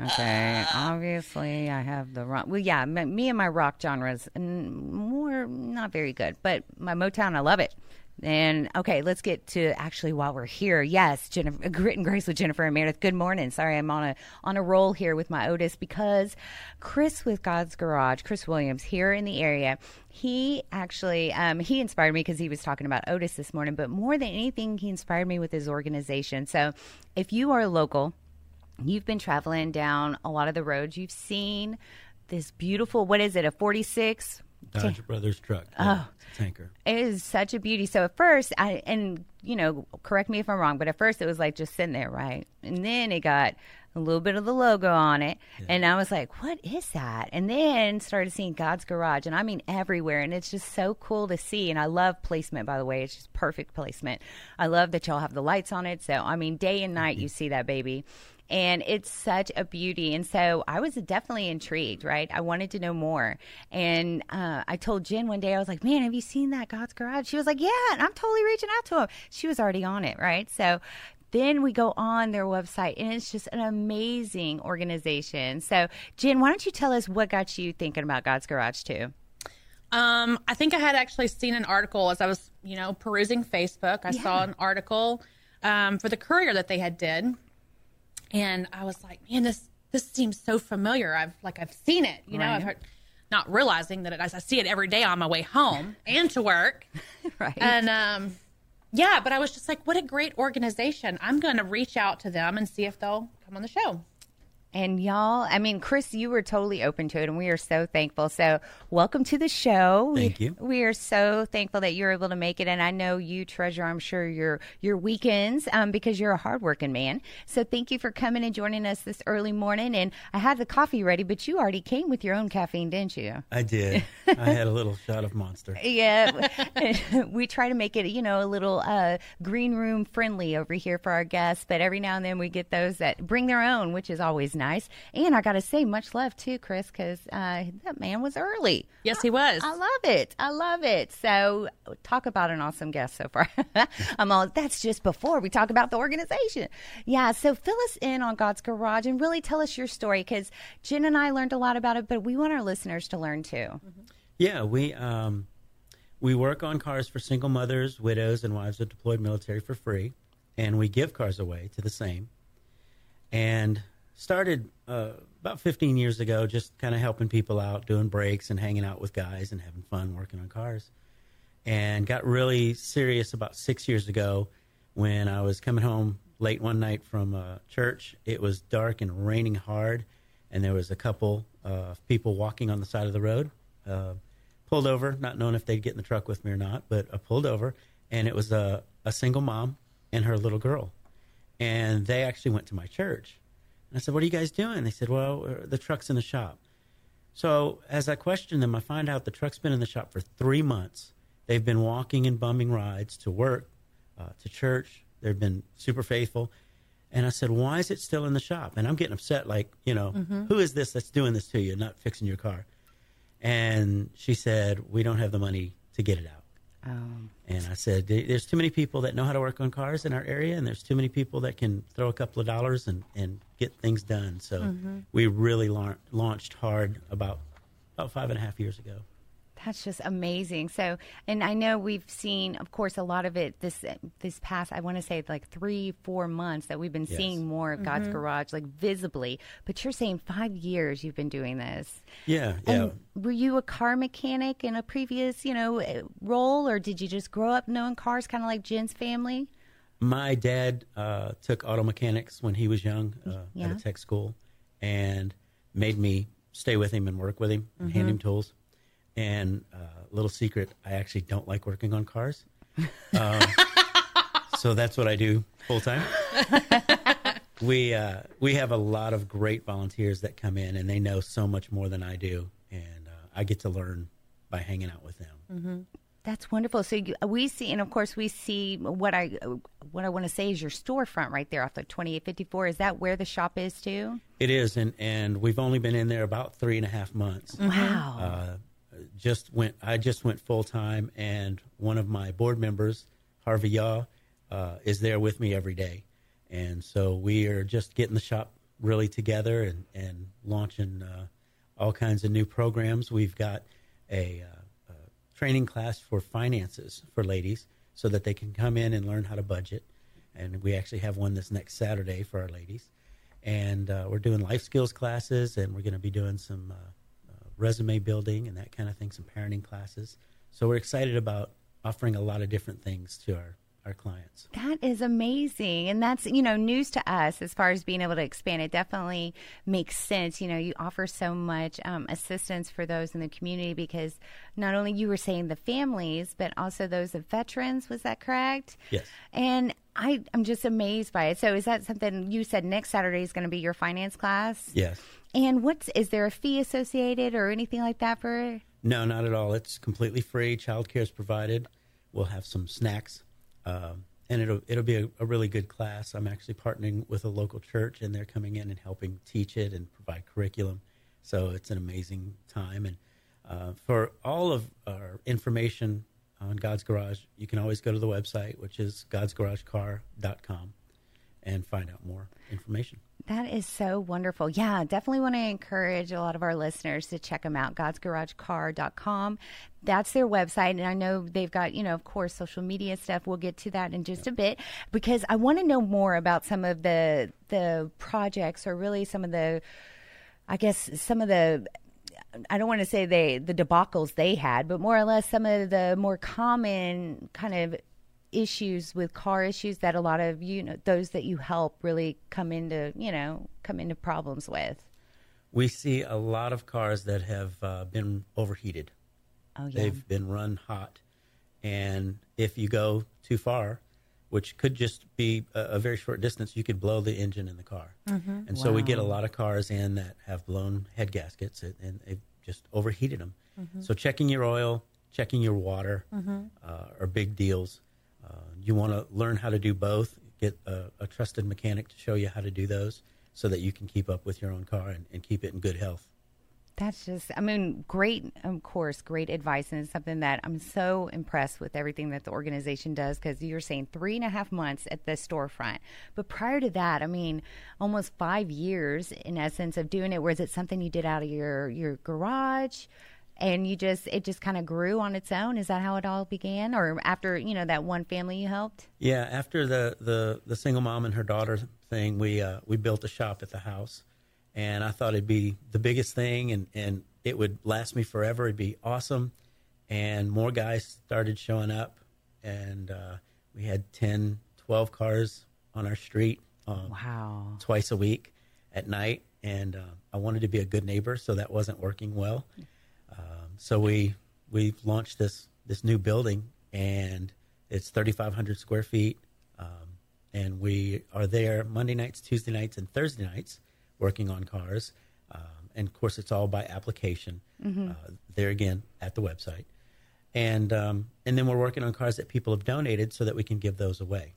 okay, obviously I have the wrong. Well, yeah, m- me and my rock genres, mm, more not very good, but my Motown, I love it. And okay, let's get to actually while we're here. Yes, Jennifer, Grit and Grace with Jennifer and Meredith. Good morning. Sorry, I'm on a on a roll here with my Otis because Chris with God's Garage, Chris Williams here in the area. He actually um, he inspired me because he was talking about Otis this morning, but more than anything, he inspired me with his organization. So, if you are local, you've been traveling down a lot of the roads, you've seen this beautiful. What is it? A 46 Dodge Brothers truck. Yeah, oh, tanker. It is such a beauty. So at first, I and you know, correct me if I'm wrong, but at first it was like just sitting there, right? And then it got a little bit of the logo on it, yeah. and I was like, "What is that?" And then started seeing God's Garage, and I mean everywhere, and it's just so cool to see. And I love placement, by the way; it's just perfect placement. I love that y'all have the lights on it. So I mean, day and night mm-hmm. you see that baby, and it's such a beauty. And so I was definitely intrigued, right? I wanted to know more. And uh, I told Jen one day, I was like, man, have you seen that God's Garage? She was like, yeah, and I'm totally reaching out to him. She was already on it, right? So then we go on their website, and it's just an amazing organization. So, Jen, why don't you tell us what got you thinking about God's Garage, too? Um, I think I had actually seen an article as I was, you know, perusing Facebook. I saw an article um, for the Courier that they had did, and I was like, man, this this seems so familiar. I've like I've seen it, you know, I've heard, not realizing that it, I see it every day on my way home and to work, Right. and um, yeah, but I was just like, what a great organization. I'm going to reach out to them and see if they'll come on the show. And y'all, I mean, Chris, you were totally open to it, and we are so thankful. So, welcome to the show. Thank we, you. We are so thankful that you're able to make it, and I know you treasure, I'm sure, your your weekends um, because you're a hardworking man. So, thank you for coming and joining us this early morning. And I had the coffee ready, but you already came with your own caffeine, didn't you? I did. I had a little shot of Monster. Yeah, we try to make it, you know, a little uh, green room friendly over here for our guests. But every now and then we get those that bring their own, which is always nice. And I got to say, much love too, Chris, because uh, that man was early. Yes, he was. I love it. I love it. So, talk about an awesome guest so far. I'm all, that's just before we talk about the organization. Yeah. So, fill us in on God's Garage and really tell us your story because Jen and I learned a lot about it, but we want our listeners to learn too. Yeah, we um, we work on cars for single mothers, widows, and wives of deployed military for free, and we give cars away to the same. And started uh, about 15 years ago, just kind of helping people out, doing brakes and hanging out with guys and having fun working on cars. And got really serious about six years ago when I was coming home late one night from uh, church. It was dark and raining hard, and there was a couple of people walking on the side of the road. Uh, pulled over, not knowing if they'd get in the truck with me or not, but I pulled over, and it was a, a single mom and her little girl. And they actually went to my church. And I said, What are you guys doing? They said, Well, the truck's in the shop. So as I questioned them, I find out the truck's been in the shop for three months. They've been walking and bumming rides to work, uh, to church. They've been super faithful. And I said, Why is it still in the shop? And I'm getting upset, like, you know, who is this that's doing this to you, not fixing your car? And she said, We don't have the money to get it out. Um, And I said, There's too many people that know how to work on cars in our area, and there's too many people that can throw a couple of dollars and, and get things done. So we really lau- launched hard about about five and a half years ago. That's just amazing. So, and I know we've seen, of course, a lot of it this this past. I want to say like three, four months that we've been Yes. seeing more of God's Garage, like visibly. But you're saying five years you've been doing this. Yeah, yeah. And were you a car mechanic in a previous, you know, eh, role, or did you just grow up knowing cars, kind of like Jen's family? My dad uh, took auto mechanics when he was young uh, at a tech school and made me stay with him and work with him and hand him tools. And uh, little secret, I actually don't like working on cars. Um, so that's what I do full time. we uh, we have a lot of great volunteers that come in, and they know so much more than I do, and uh, I get to learn by hanging out with them. That's wonderful. So you, we see, and of course, we see what I what I want to say is your storefront right there off the twenty eight fifty four. Is that where the shop is too? It is, and and we've only been in there about three and a half months. Wow. uh, just went I just went full time and one of my board members, Harvey Yaw, uh, is there with me every day. And so we are just getting the shop really together and, and launching uh, all kinds of new programs. We've got a, uh, a training class for finances for ladies so that they can come in and learn how to budget. And we actually have one this next Saturday for our ladies. And uh, we're doing life skills classes, and we're going to be doing some uh, uh, resume building and that kind of thing, some parenting classes. So we're excited about offering a lot of different things to our, our clients. That is amazing. And that's, you know, news to us as far as being able to expand. It definitely makes sense. You know, you offer so much um, assistance for those in the community because not only you were saying the families, but also those of veterans. Was that correct? Yes. And I, I'm just amazed by it. So is that something you said next Saturday is going to be your finance class? Yes. And what's, is there a fee associated or anything like that for? No, not at all. It's completely free. Childcare is provided. We'll have some snacks, um, and it'll it'll be a, a really good class. I'm actually partnering with a local church, and they're coming in and helping teach it and provide curriculum. So it's an amazing time. And uh, for all of our information on God's Garage, you can always go to the website, which is godsgaragecar.com, and find out more information. That is so wonderful. Yeah, definitely want to encourage a lot of our listeners to check them out, godsgaragecar.com. That's their website. And I know they've got, you know, of course, social media stuff. We'll get to that in just a bit because I want to know more about some of the the projects or really some of the I guess some of the I don't want to say they the debacles they had, but more or less some of the more common kind of issues with car issues that a lot of you know those that you help really come into you know come into problems with. We see a lot of cars that have uh, been overheated. Oh yeah, They've been run hot. And if you go too far, which could just be a, a very short distance, you could blow the engine in the car. Mhm. And so we get a lot of cars in that have blown head gaskets and, and they've just overheated them. So checking your oil, checking your water uh, are big deals. You want to learn how to do both, get a, a trusted mechanic to show you how to do those so that you can keep up with your own car and, and keep it in good health. That's just, I mean, great, of course, great advice. And it's something that I'm so impressed with everything that the organization does because you're saying three and a half months at the storefront. But prior to that, I mean, almost five years in essence of doing it. Was it something you did out of your, your garage? And you just, it just kind of grew on its own. Is that how it all began? Or after, you know, that one family you helped? Yeah, after the, the, the single mom and her daughter thing, we uh, we built a shop at the house, and I thought it'd be the biggest thing, and and it would last me forever. It'd be awesome, and more guys started showing up, and uh, we had 10, 12 cars on our street. Um, Wow. Twice a week at night, and uh, I wanted to be a good neighbor, so that wasn't working well. Um, so we we launched this this new building, and it's 3,500 square feet, um, and we are there Monday nights, Tuesday nights, and Thursday nights working on cars. Um, and of course, it's all by application. Uh, there again at the website, and um, and then we're working on cars that people have donated so that we can give those away.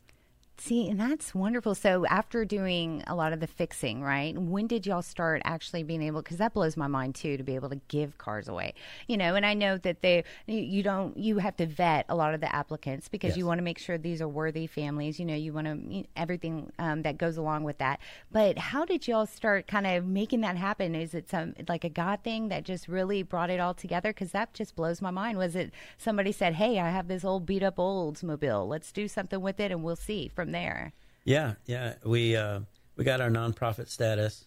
See, and that's wonderful. So, after doing a lot of the fixing, right? When did y'all start actually being able? Because that blows my mind too, to be able to give cars away. You know, and I know that they, you- don't, you have to vet a lot of the applicants because Yes. you want to make sure these are worthy families. You know, you want to everything um, that goes along with that. But how did y'all start kind of making that happen? Is it some like a God thing that just really brought it all together? Because that just blows my mind. Was it somebody said, "Hey, I have this old beat up Oldsmobile. Let's do something with it, and we'll see from there." Yeah, yeah. We uh, we got our nonprofit status,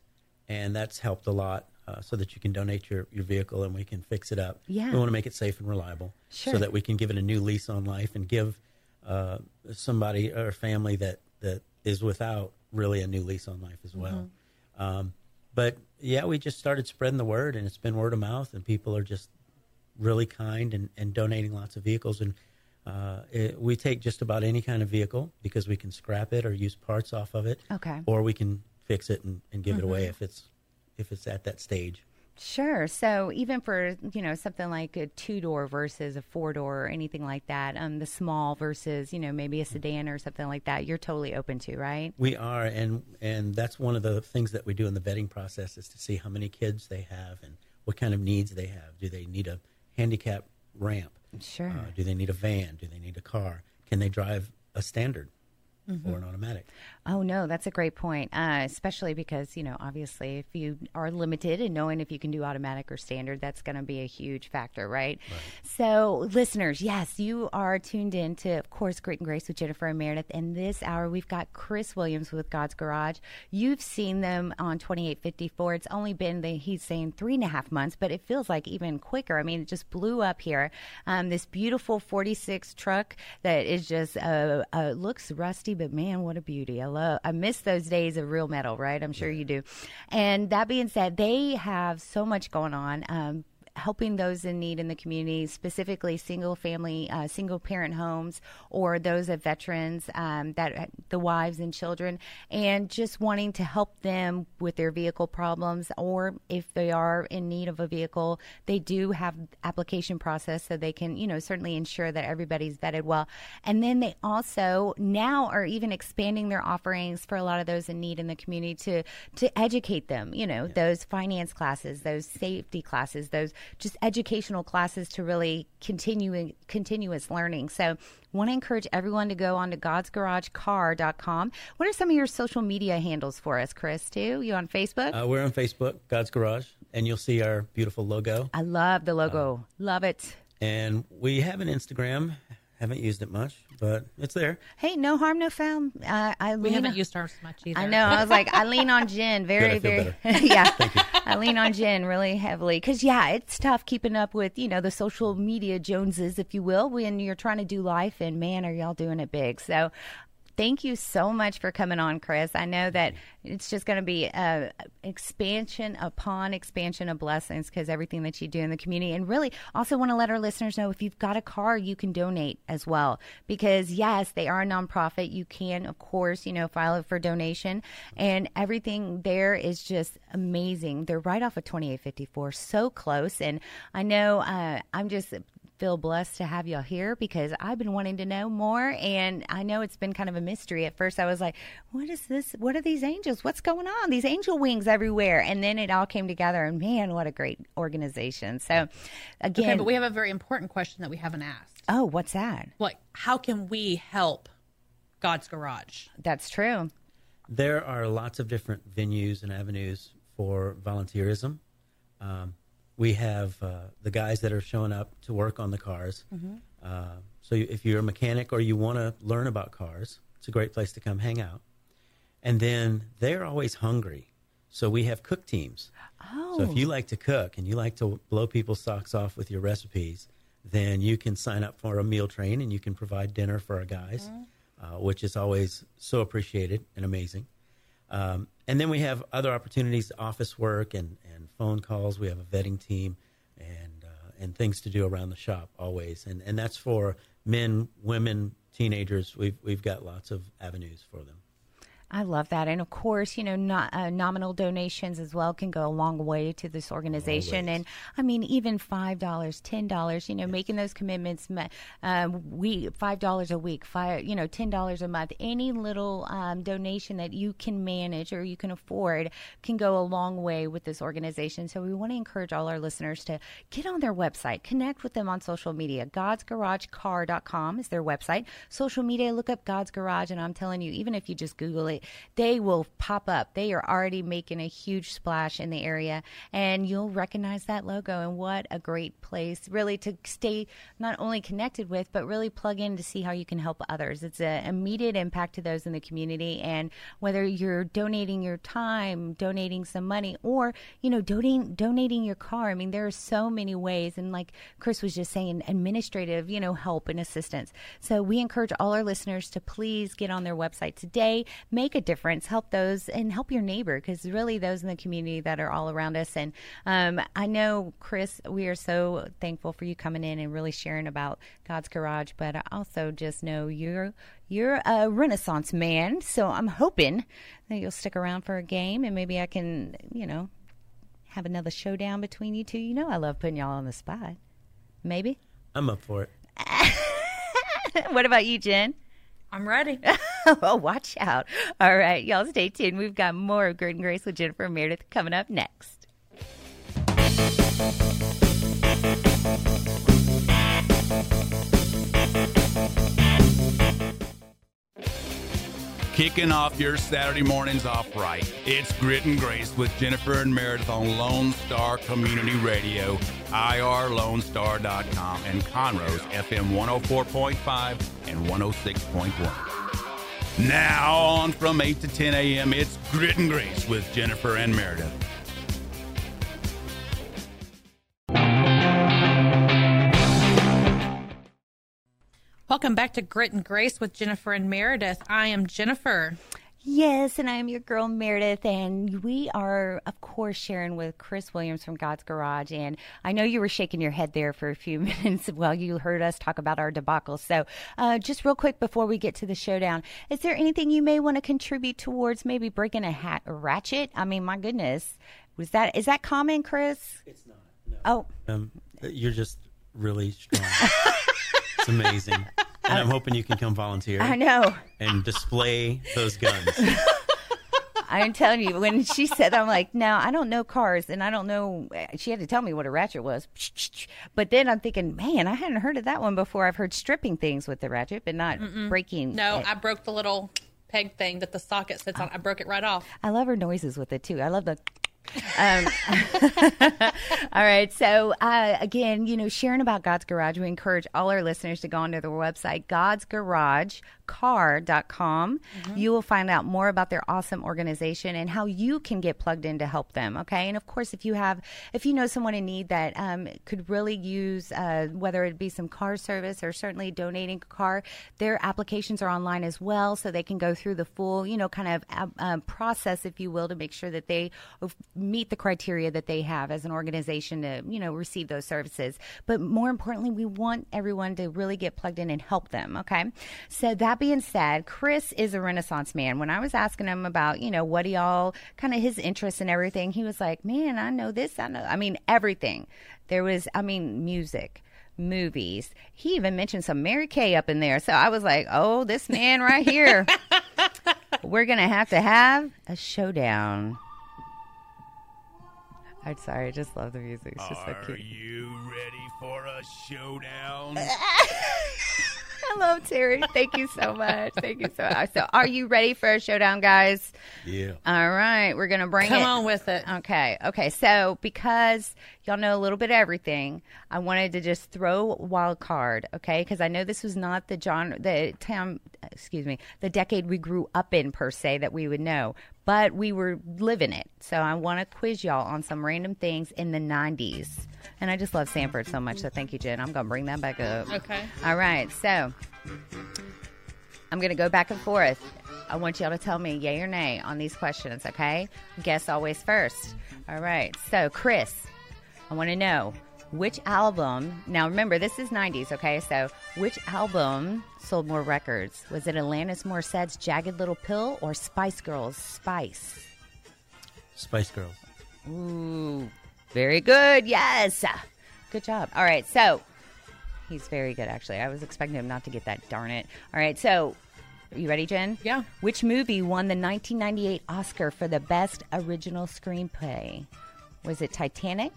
and that's helped a lot. Uh, so that you can donate your, your vehicle and we can fix it up. Yeah. We want to make it safe and reliable, Sure. so that we can give it a new lease on life and give uh, somebody or a family that that is without really a new lease on life as well. Um, but yeah, we just started spreading the word, and it's been word of mouth, and people are just really kind and, and donating lots of vehicles. And uh, it, we take just about any kind of vehicle because we can scrap it or use parts off of it. Okay. Or we can fix it and, and give it away if it's if it's at that stage. Sure. So even for you know something like a two door versus a four door or anything like that, um, the small versus you know maybe a sedan or something like that, you're totally open to, right? We are, and and that's one of the things that we do in the vetting process is to see how many kids they have and what kind of needs they have. Do they need a handicap ramp? Sure. Uh, do they need a van? Do they need a car? Can they drive a standard Mm-hmm. or an automatic? Oh no, that's a great point. Uh, especially because you know, obviously, if you are limited and knowing if you can do automatic or standard, that's going to be a huge factor, right? So, listeners, yes, you are tuned in to, of course, Grit and Grace with Jennifer and Meredith. And this hour, we've got Chris Williams with God's Garage. You've seen them on twenty eight fifty four. It's only been the, he's saying three and a half months, but it feels like even quicker. I mean, it just blew up here. Um, this beautiful forty six truck that is just uh, uh, looks rusty, but man, what a beauty! I love. I miss those days of real metal, right? I'm sure you do. And that being said, they have so much going on. Um, helping those in need in the community, specifically single family, uh, single parent homes, or those of veterans um, that the wives and children, and just wanting to help them with their vehicle problems, or if they are in need of a vehicle, they do have application process so they can, you know, certainly ensure that everybody's vetted well. And then they also now are even expanding their offerings for a lot of those in need in the community to to educate them. You know, those finance classes, those safety classes, those just educational classes to really continue continuous learning. So want to encourage everyone to go on to godsgaragecar.com. What are some of your social media handles for us, Chris, too? You on Facebook? Uh, we're on Facebook, God's Garage, and you'll see our beautiful logo. I love the logo. love it. And we have an Instagram. Haven't used it much, but it's there. Hey, no harm, no foul. Uh, I We haven't used ours much either. I know. I was like, I lean on Jen very, Good, I very. feel yeah, I lean on Jen really heavily because yeah, it's tough keeping up with you know the social media Joneses, if you will, when you're trying to do life. And man, are y'all doing it big? So. Thank you so much for coming on, Chris. I know that it's just going to be a expansion upon expansion of blessings because everything that you do in the community, and really also want to let our listeners know if you've got a car, you can donate as well. Because yes, they are a nonprofit. You can, of course, you know, file it for donation, and everything there is just amazing. They're right off of twenty eight fifty four, so close. And I know uh, I'm just feel blessed to have y'all here because I've been wanting to know more and I know it's been kind of a mystery. At first I was like, what is this? What are these angels? What's going on? These angel wings everywhere. And then it all came together and man, what a great organization. So again, Okay, but we have a very important question that we haven't asked. oh, what's that? Like, how can we help God's Garage? That's true. There are lots of different venues and avenues for volunteerism. Um, we have uh, the guys that are showing up to work on the cars. Uh, so if you're a mechanic or you want to learn about cars, it's a great place to come hang out. And then they're always hungry. So we have cook teams. Oh. So if you like to cook and you like to blow people's socks off with your recipes, then you can sign up for a meal train and you can provide dinner for our guys, uh, which is always so appreciated and amazing. Um, and then we have other opportunities, office work and phone calls. We have a vetting team and uh, and things to do around the shop always. And and that's for men, women, teenagers. We've we've got lots of avenues for them. I love that. And of course, you know, not, uh, nominal donations as well can go a long way to this organization. Always. And I mean, even $5, $10, you know, making those commitments, um, we, $5 a week, five, you know, $10 a month, any little um, donation that you can manage or you can afford can go a long way with this organization. So we want to encourage all our listeners to get on their website, connect with them on social media. God'sGarageCar.com is their website. Social media, look up God's Garage. And I'm telling you, even if you just Google it, they will pop up. They are already making a huge splash in the area, and you'll recognize that logo. And what a great place, really, to stay not only connected with, but really plug in to see how you can help others. It's an immediate impact to those in the community. And whether you're donating your time, donating some money, or, you know, donating, donating your car, I mean, there are so many ways. And like Chris was just saying, administrative, you know, help and assistance. So we encourage all our listeners to please get on their website today, make a difference, help those, and help your neighbor because really those in the community that are all around us. And um, I know, Chris, we are so thankful for you coming in and really sharing about God's Garage, but I also just know you're you're a Renaissance man, so I'm hoping that you'll stick around for a game and maybe I can, you know, have another showdown between you two. You know, I love putting y'all on the spot. Maybe. I'm up for it. what about you, Jen? I'm ready. oh, watch out. All right, y'all stay tuned. We've got more of Grit and Grace with Jennifer and Meredith coming up next. Kicking off your Saturday mornings off right. It's Grit and Grace with Jennifer and Meredith on Lone Star Community Radio, irlonestar.com, and Conroe's FM 104.5 and 106.1. Now on from 8 to 10 a.m., it's Grit and Grace with Jennifer and Meredith. Welcome back to Grit and Grace with Jennifer and Meredith. I am Jennifer. Yes, and I'm your girl Meredith, and we are, of course, sharing with Chris Williams from God's Garage. And I know you were shaking your head there for a few minutes while you heard us talk about our debacle. So, uh, just real quick before we get to the showdown, is there anything you may want to contribute towards maybe breaking a hat a ratchet? I mean, my goodness, was that is that common, Chris? It's not. No. Oh, Um, you're just really strong. it's amazing. And I'm hoping you can come volunteer I know. and display those guns. I'm telling you, when she said, I'm like, now I don't know cars, and I don't know. She had to tell me what a ratchet was. But then I'm thinking, man, I hadn't heard of that one before. I've heard stripping things with the ratchet, but not breaking. No, it. I broke the little peg thing that the socket sits on. I broke it right off. I love her noises with it too. I love the. Um, all right. So, uh, again, you know, sharing about God's Garage, we encourage all our listeners to go onto their website, godsgaragecar.com. You will find out more about their awesome organization and how you can get plugged in to help them. Okay. And of course, if you have, if you know someone in need that um, could really use, uh, whether it be some car service or certainly donating a car, their applications are online as well. So they can go through the full, you know, kind of uh, um, process, if you will, to make sure that they meet the criteria that they have as an organization to, you know, receive those services. But more importantly, we want everyone to really get plugged in and help them. Okay. So that being said, Chris is a Renaissance man. When I was asking him about, you know, what he all kind of his interests and everything, he was like, man, I know this. I know, I mean, everything. There was, I mean, music movies. He even mentioned some Mary Kay up in there. So I was like, oh, this man right here. We're going to have to have a showdown. I'm sorry, I just love the music. It's just so cute. Are you ready for a showdown? I I love Terry. Thank you so much. Thank you so much. So, are you ready for a showdown, guys? Yeah. All right, we're gonna bring Come it. on with it. Okay, okay. So because y'all know a little bit of everything, I wanted to just throw wild card, okay? Because I know this was not the genre, the time, excuse me, the decade we grew up in per se that we would know, but we were living it. So I want to quiz y'all on some random things in the '90s, and I just love Sanford so much. So thank you, Jen. I'm gonna bring that back up. Okay. All right, so I'm going to go back and forth. I want y'all to tell me yay or nay on these questions, okay? Guess always first. All right, so Chris, I want to know which album. Now remember, this is 90s, okay? So which album sold more records? Was it Alanis Morissette's Jagged Little Pill or Spice Girls' Spice? Spice Girls. Ooh, very good. Yes. Good job. All right. So he's very good, actually. I was expecting him not to get that. Darn it. All right. So you ready, Jen? Yeah. Which movie won the 1998 Oscar for the best original screenplay? Was it Titanic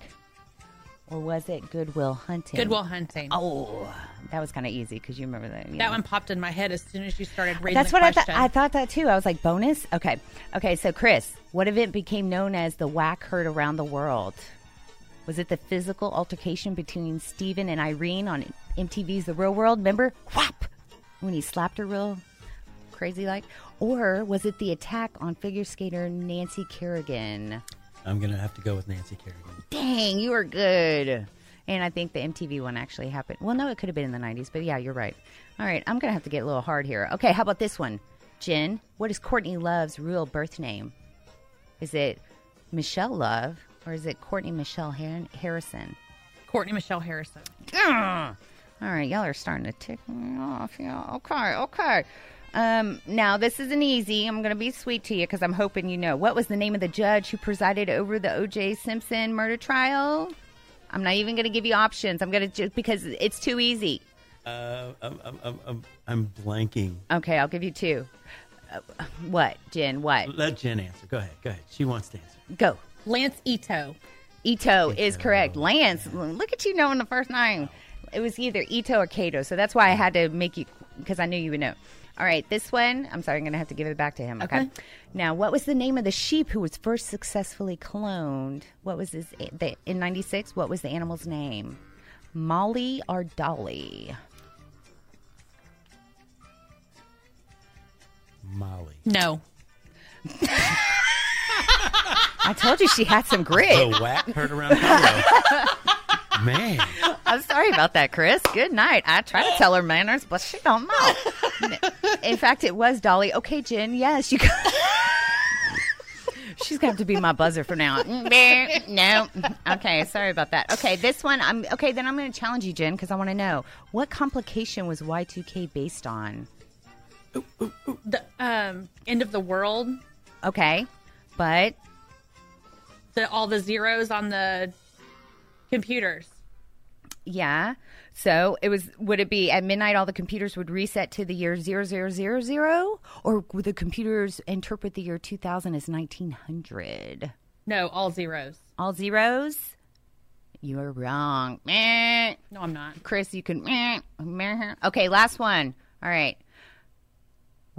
or was it Good Will Hunting? Good Will Hunting. Oh, that was kind of easy because you remember that. you That know. one popped in my head as soon as you started reading That's what I question. thought. I thought that too. I was like, bonus? Okay. Okay, so Chris, what event became known as the whack heard around the world? Was it the physical altercation between Steven and Irene on MTV's The Real World? Remember? Whap! When he slapped her real crazy like? Or was it the attack on figure skater Nancy Kerrigan? I'm gonna have to go with Nancy Kerrigan. Dang, you are good. And I think the MTV one actually happened. Well, no, it could have been in the 90s, but yeah, you're right. All right, I'm going to have to get a little hard here. Okay, how about this one? Jen, what is Courtney Love's real birth name? Is it Michelle Love or is it Courtney Michelle Har- Harrison? Courtney Michelle Harrison. All right, y'all are starting to tick me off. Yeah, okay, okay. Um, now this isn't easy. I'm going to be sweet to you because I'm hoping you know. What was the name of the judge who presided over the O.J. Simpson murder trial? I'm not even going to give you options. I'm going to just because it's too easy. Uh, I'm, I'm, I'm, I'm, I'm blanking. Okay, I'll give you two. Uh, what, Jen? What? Let Jen answer. Go ahead. Go ahead. She wants to answer. Go. Lance Ito. Ito is correct. Lance, look at you knowing the first name. It was either Ito or Kato, so that's why I had to make you because I knew you would know. All right, this one, I'm sorry, I'm going to have to give it back to him. Okay? Okay. Now, what was the name of the sheep who was first successfully cloned? What was his eh, the, in '96? What was the animal's name? Molly or Dolly? Molly. No. I told you she had some grit. The whack heard around Congo. Man. I'm sorry about that, Chris. Good night. I try to tell her manners, but she don't know. In fact, it was Dolly. Okay, Jen. Yes, you. Got- She's going to have to be my buzzer for now. no. Okay, sorry about that. Okay, this one. I'm okay. Then I'm going to challenge you, Jen, because I want to know what complication was Y2K based on. The um, end of the world. Okay, but The all the zeros on the computers. yeah. So it was. Would it be at midnight? All the computers would reset to the year zero zero zero zero, or would the computers interpret the year two thousand as nineteen hundred? No, all zeros. All zeros. You are wrong. No, I'm not. Chris, you can. Okay, last one. All right.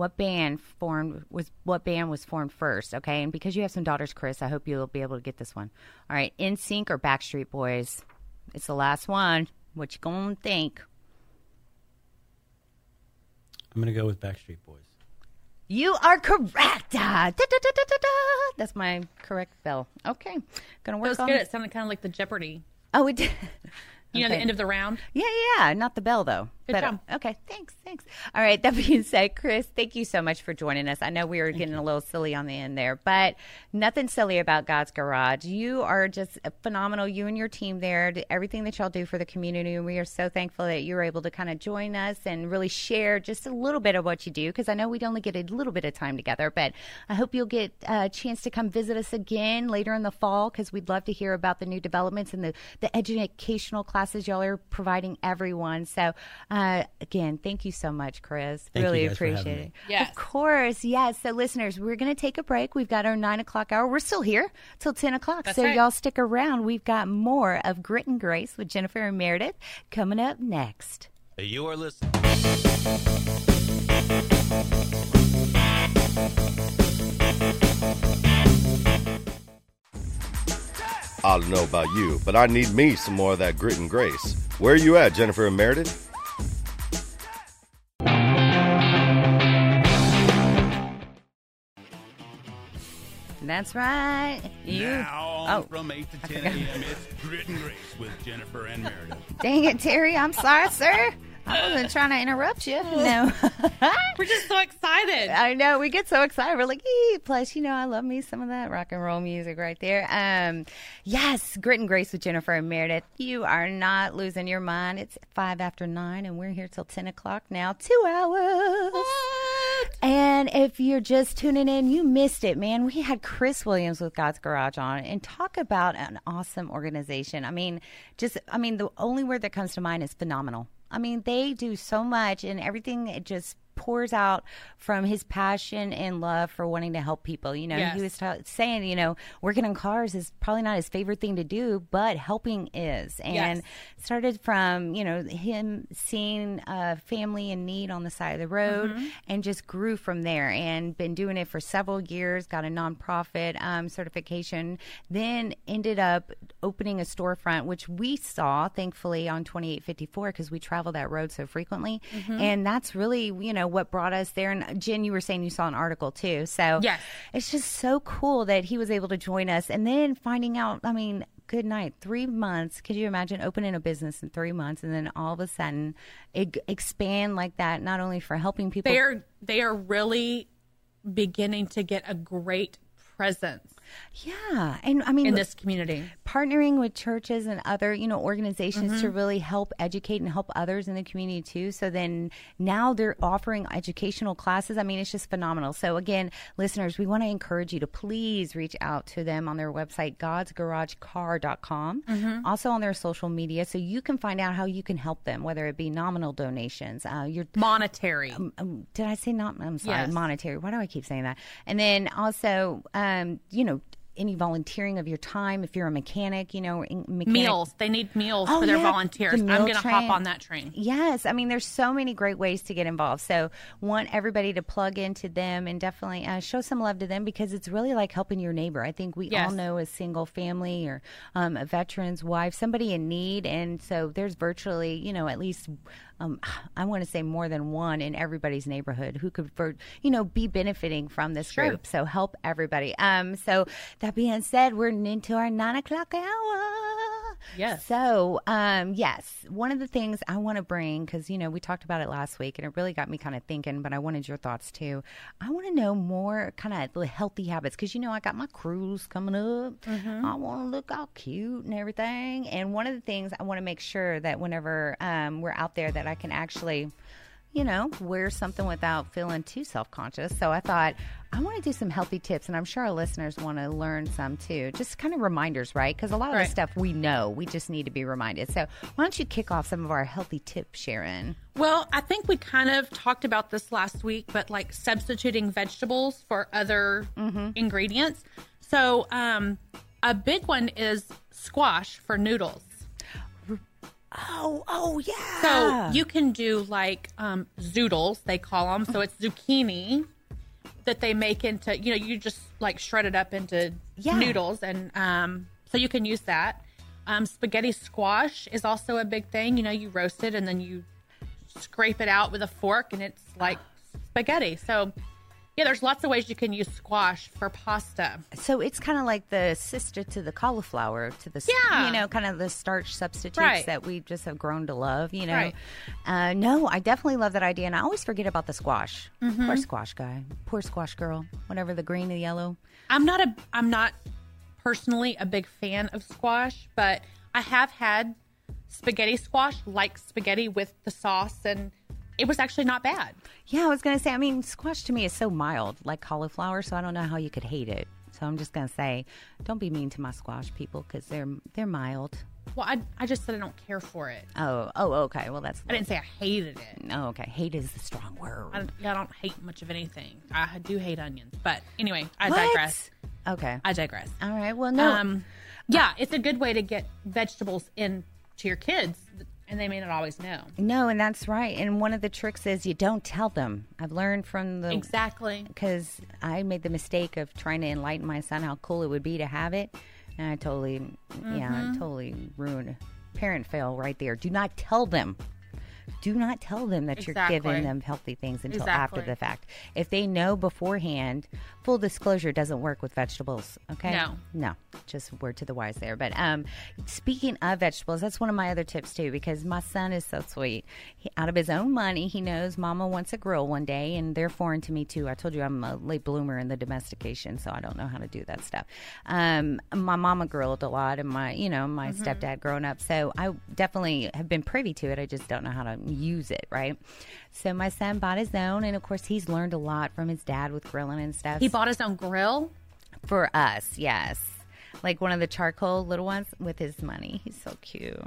What band formed was what band was formed first? Okay, and because you have some daughters, Chris, I hope you'll be able to get this one. All right, NSYNC or Backstreet Boys? It's the last one. What you gonna think? I'm going to go with Backstreet Boys. You are correct. Ah, da, da, da, da, da, da. That's my correct bell. Okay, gonna That work was on good. it. It sounded kind of like the Jeopardy. Oh, it did. You know, the end of the round. Yeah, yeah, not the bell though. Good But, job. Uh, okay, thanks, thanks. All right, that being said, Chris, thank you so much for joining us. I know we were getting a little silly on the end there, but nothing silly about God's Garage. You are just phenomenal. You and your team there, everything that y'all do for the community, and we are so thankful that you were able to kind of join us and really share just a little bit of what you do because I know we'd only get a little bit of time together, but I hope you'll get a chance to come visit us again later in the fall because we'd love to hear about the new developments and the, the educational classes y'all are providing everyone. So, uh, uh, again, thank you so much, Chris. Thank you really guys for having appreciate me. it. Yes. Of course. Yes. So, listeners, we're going to take a break. We've got our nine o'clock hour. We're still here till 10 o'clock. That's so, right. y'all stick around. We've got more of Grit and Grace with Jennifer and Meredith coming up next. You are listening. I don't know about you, but I need me some more of that grit and grace. Where are you at, Jennifer and Meredith? That's right. You. Now on Oh, from 8 to 10 forgot. a.m. It's Grit and Grace with Jennifer and Meredith. Dang it, Terry. I'm sorry, sir. I wasn't trying to interrupt you. No. We're just so excited. I know. We get so excited. We're like, ee. plus, you know, I love me some of that rock and roll music right there. Um, yes, Grit and Grace with Jennifer and Meredith. You are not losing your mind. It's five after nine, and we're here till 10 o'clock now. Two hours. And if you're just tuning in, you missed it, man. We had Chris Williams with God's Garage on and talk about an awesome organization. I mean, just, I mean, the only word that comes to mind is phenomenal. I mean, they do so much and everything it just pours out from his passion and love for wanting to help people. You know, Yes. he was ta saying, you know, working on cars is probably not his favorite thing to do, but helping is. And Yes. started from, you know, him seeing a family in need on the side of the road Mm-hmm. and just grew from there and been doing it for several years, got a nonprofit um, certification, then ended up opening a storefront, which we saw thankfully on 2854 because we travel that road so frequently. Mm-hmm. And that's really, you know, what brought us there. And Jen, you were saying you saw an article too. So Yes. it's just so cool that he was able to join us and then finding out, I mean, good night. Three months. Could you imagine opening a business in three months and then all of a sudden it expand like that, not only for helping people. They are they are really beginning to get a great presence yeah. And I mean, in this community. partnering with churches and other you know organizations Mm-hmm. to really help educate and help others in the community too so then now they're offering educational classes i mean it's just phenomenal so again listeners we want to encourage you to please reach out to them on their website godsgaragecar.com Mm-hmm. also on their social media so you can find out how you can help them whether it be nominal donations uh, your Monetary. um, did I say not? I'm sorry, Yes. monetary. Why do I keep saying that? And then also, um, you know, any volunteering of your time. If you're a mechanic, you know, mechanic, meals. They need meals Oh, for their yeah, volunteers. the I'm going to hop on that train. Yes, I mean, there's so many great ways to get involved. So, want everybody to plug into them and definitely uh, show some love to them because it's really like helping your neighbor. I think we all know a single family or um, a veteran's wife, somebody in need, and so there's virtually, you know, at least. Um, I want to say more than one in everybody's neighborhood who could, for, you know, be benefiting from this Sure. group. So help everybody. Um, so that being said, we're into our nine o'clock hour. Yes. So, um, yes, one of the things I want to bring, because, you know, we talked about it last week and it really got me kind of thinking, but I wanted your thoughts too. I want to know more kind of the healthy habits, because, you know, I got my cruise coming up. I want to look all cute and everything. And one of the things I want to make sure that whenever um, we're out there, that I can actually you know, wear something without feeling too self conscious. So I thought, I want to do some healthy tips, and I'm sure our listeners want to learn some too. Just kind of reminders, right? Because a lot of Right. the stuff we know, we just need to be reminded. So why don't you kick off some of our healthy tips, Sharon? Well, I think we kind of talked about this last week, but like substituting vegetables for other ingredients. So, um, a big one is squash for noodles. Oh, oh, yeah. So you can do like um, zoodles, they call them. So it's zucchini that they make into, you know, you just like shred it up into Yeah. noodles, and um, so you can use that. Um, spaghetti squash is also a big thing. You know, you roast it and then you scrape it out with a fork, and it's like spaghetti. So yeah, there's lots of ways you can use squash for pasta. So it's kind of like the sister to the cauliflower, to the Yeah. you know, kind of the starch substitutes Right. that we just have grown to love. You know, Right. uh, no, I definitely love that idea, and I always forget about the squash. Mm-hmm. Poor squash guy, poor squash girl, whatever the green and the yellow. I'm not a I'm not personally a big fan of squash, but I have had spaghetti squash like spaghetti with the sauce and it was actually not bad. Yeah, I was gonna say. I mean, squash to me is so mild, like cauliflower. So I don't know how you could hate it. So I'm just gonna say, don't be mean to my squash people because they're they're mild. Well, I, I just said I don't care for it. Oh, oh, okay. Well, that's I didn't say I hated it. Oh, okay. Hate is the strong word. I, don't- I don't hate much of anything. I do hate onions, but anyway, I What? digress. Okay. I digress. All right. Well, no. Um, yeah, it's a good way to get vegetables in to your kids and they may not always know. No, and that's right. And one of the tricks is you don't tell them. I've learned from the Exactly. because I made the mistake of trying to enlighten my son how cool it would be to have it, and I totally, yeah, Mm-hmm. I totally ruined parent fail right there. Do not tell them. Do not tell them that you're giving them healthy things until after the fact. If they know beforehand, full disclosure doesn't work with vegetables. Okay, No. no, just word to the wise there. But um, speaking of vegetables, that's one of my other tips too, because my son is so sweet. He, out of his own money, he knows Mama wants a grill one day, and they're foreign to me too. I told you I'm a late bloomer in the domestication, so I don't know how to do that stuff. Um, my mama grilled a lot, and my you know my stepdad growing up, so I definitely have been privy to it. I just don't know how to use it right. So my son bought his own, and of course he's learned a lot from his dad with grilling and stuff. He bought his own grill. For us, yes. Like one of the charcoal little ones with his money. He's so cute.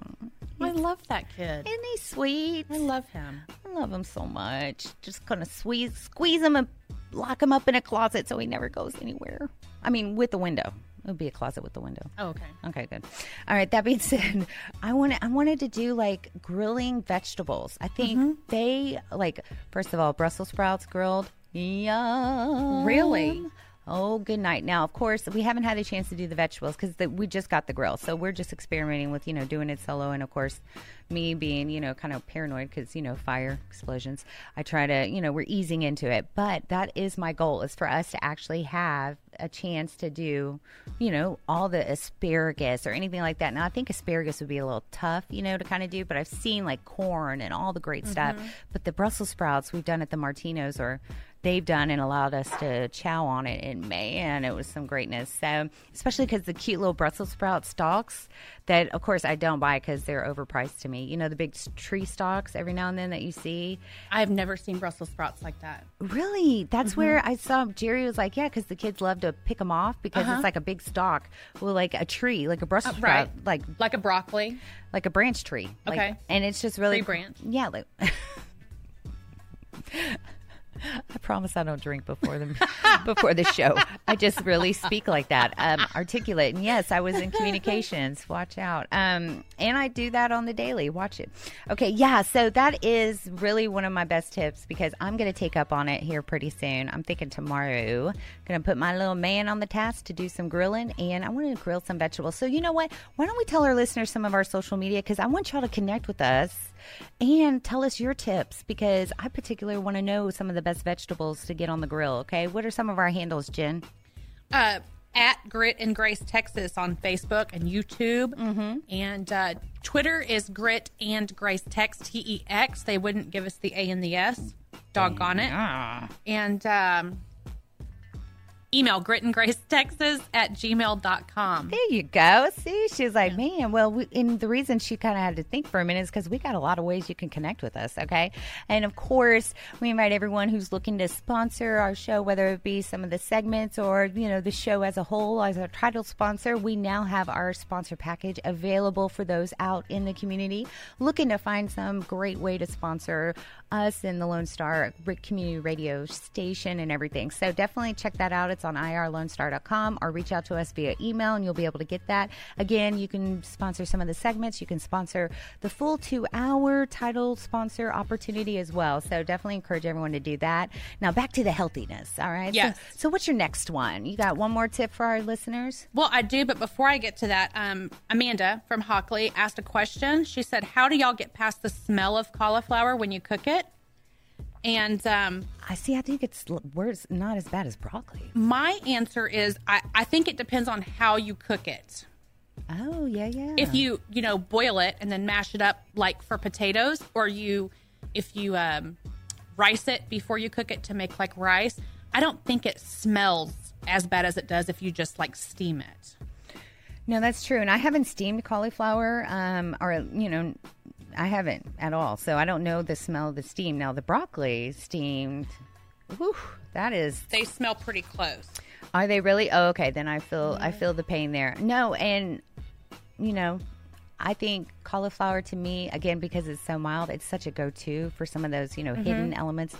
I love that kid. Isn't he sweet? I love him. I love him so much. Just kind of squeeze, squeeze him and lock him up in a closet so he never goes anywhere. I mean, with the window. It would be a closet with the window. Oh, okay. Okay, good. All right. That being said, I wanted I wanted to do like grilling vegetables. I think mm-hmm. they like first of all Brussels sprouts grilled. Yum. Really? Oh, good night. Now, of course, we haven't had a chance to do the vegetables because we just got the grill, so we're just experimenting with you know doing it solo, and of course, me being you know kind of paranoid because you know fire explosions. I try to you know we're easing into it, but that is my goal is for us to actually have a chance to do you know all the asparagus or anything like that. Now, I think asparagus would be a little tough, you know, to kind of do, but I've seen like corn and all the great stuff. Mm-hmm. But the Brussels sprouts we've done at the Martinos or they've done and allowed us to chow on it. And man, it was some greatness. So, especially because the cute little Brussels sprout stalks that, of course, I don't buy because they're overpriced to me. You know, the big tree stalks every now and then that you see. I've never seen Brussels sprouts like that. Really? That's mm-hmm. where I saw Jerry was like, yeah, because the kids love to pick them off because it's uh-huh. like a big stalk, well, like a tree, like a Brussels uh, sprout, right. like Like a broccoli. like a branch tree. Like- Okay. and it's just really Tree branch. Yeah, like I promise I don't drink before the before the show. I just really speak like that, um, articulate. And yes, I was in communications. Watch out. Um, and I do that on the daily. Watch it. Okay, yeah. So that is really one of my best tips because I'm going to take up on it here pretty soon. I'm thinking tomorrow. Going to put my little man on the task to do some grilling, and I want to grill some vegetables. So you know what? Why don't we tell our listeners some of our social media because I want y'all to connect with us and tell us your tips because I particularly want to know some of the best vegetables to get on the grill. Okay, what are some of our handles, Jen? Uh, at Grit and Grace Texas on Facebook and YouTube. Mm-hmm. And uh, Twitter is Grit and Grace Tex, T E X. They wouldn't give us the A and the S. Doggone it. And um, email Grit and Grace Texas at gmail.com. There you go. See, she's like, man. Well, we, and the reason she kind of had to think for a minute is because we got a lot of ways you can connect with us. Okay, and of course, we invite everyone who's looking to sponsor our show, whether it be some of the segments or you know the show as a whole as our title sponsor. We now have our sponsor package available for those out in the community looking to find some great way to sponsor us in the Lone Star Community Radio station and everything. So definitely check that out. It's on irlonestar.com or reach out to us via email and you'll be able to get that. Again, you can sponsor some of the segments. You can sponsor the full two hour title sponsor opportunity as well. So definitely encourage everyone to do that. Now back to the healthiness. All right. Yes. So, so what's your next one? You got one more tip for our listeners? Well, I do, but before I get to that, um, Amanda from Hockley asked a question. She said, How do y'all get past the smell of cauliflower when you cook it? And um, I see. I think it's worse, not as bad as broccoli. my answer is I, I think it depends on how you cook it. Oh, yeah, yeah. If you, you know, boil it and then mash it up like for potatoes, or you, if you um, rice it before you cook it to make like rice, I don't think it smells as bad as it does if you just like steam it. No, that's true. And I haven't steamed cauliflower, um, or you know, I haven't at all. So I don't know the smell of the steam. Now the broccoli steamed, whew, that is. They smell pretty close. Are they really? Oh, okay. Then I feel I feel the pain there. No, and you know, I think cauliflower to me again because it's so mild, it's such a go-to for some of those you know hidden Mm-hmm. elements.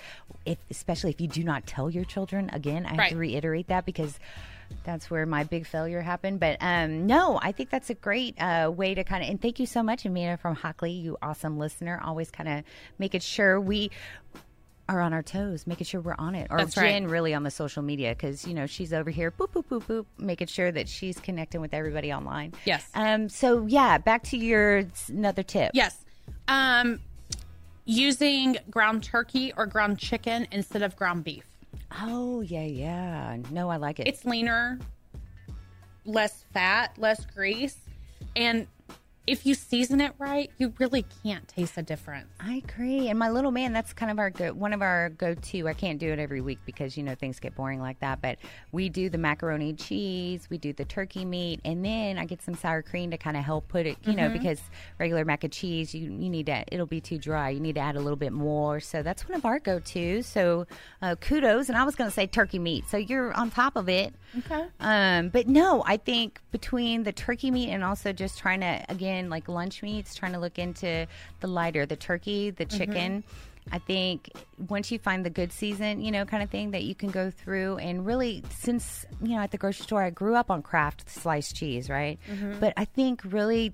If especially if you do not tell your children, again, I have to reiterate that because that's where my big failure happened. But um, no, I think that's a great uh, way to kind of. And thank you so much, Amina from Hockley, you awesome listener. Always kind of making sure we are on our toes, making sure we're on it. Or That's Jen right. really on the social media because you know she's over here, boop boop boop boop, making sure that she's connecting with everybody online. Yes. Um. So yeah, back to your another tip. Yes. Um, using ground turkey or ground chicken instead of ground beef. Oh yeah, yeah. No, I like it. It's leaner, less fat, less grease, and if you season it right, you really can't taste a difference. I agree. And my little man, that's kind of our go, one of our go-to. I can't do it every week because you know things get boring like that. But we do the macaroni and cheese, we do the turkey meat, and then I get some sour cream to kind of help put it. You know, because regular mac and cheese, you you need to it'll be too dry. You need to add a little bit more. So that's one of our go-tos. So uh, kudos. And I was going to say turkey meat. So you're on top of it. Okay. Um, but no, I think between the turkey meat and also just trying to again like lunch meats, trying to look into the lighter, the turkey, the mm-hmm. chicken. I think once you find the good season, you know, kind of thing that you can go through and really, since you know, at the grocery store, I grew up on Kraft sliced cheese, right? Mm-hmm. But I think really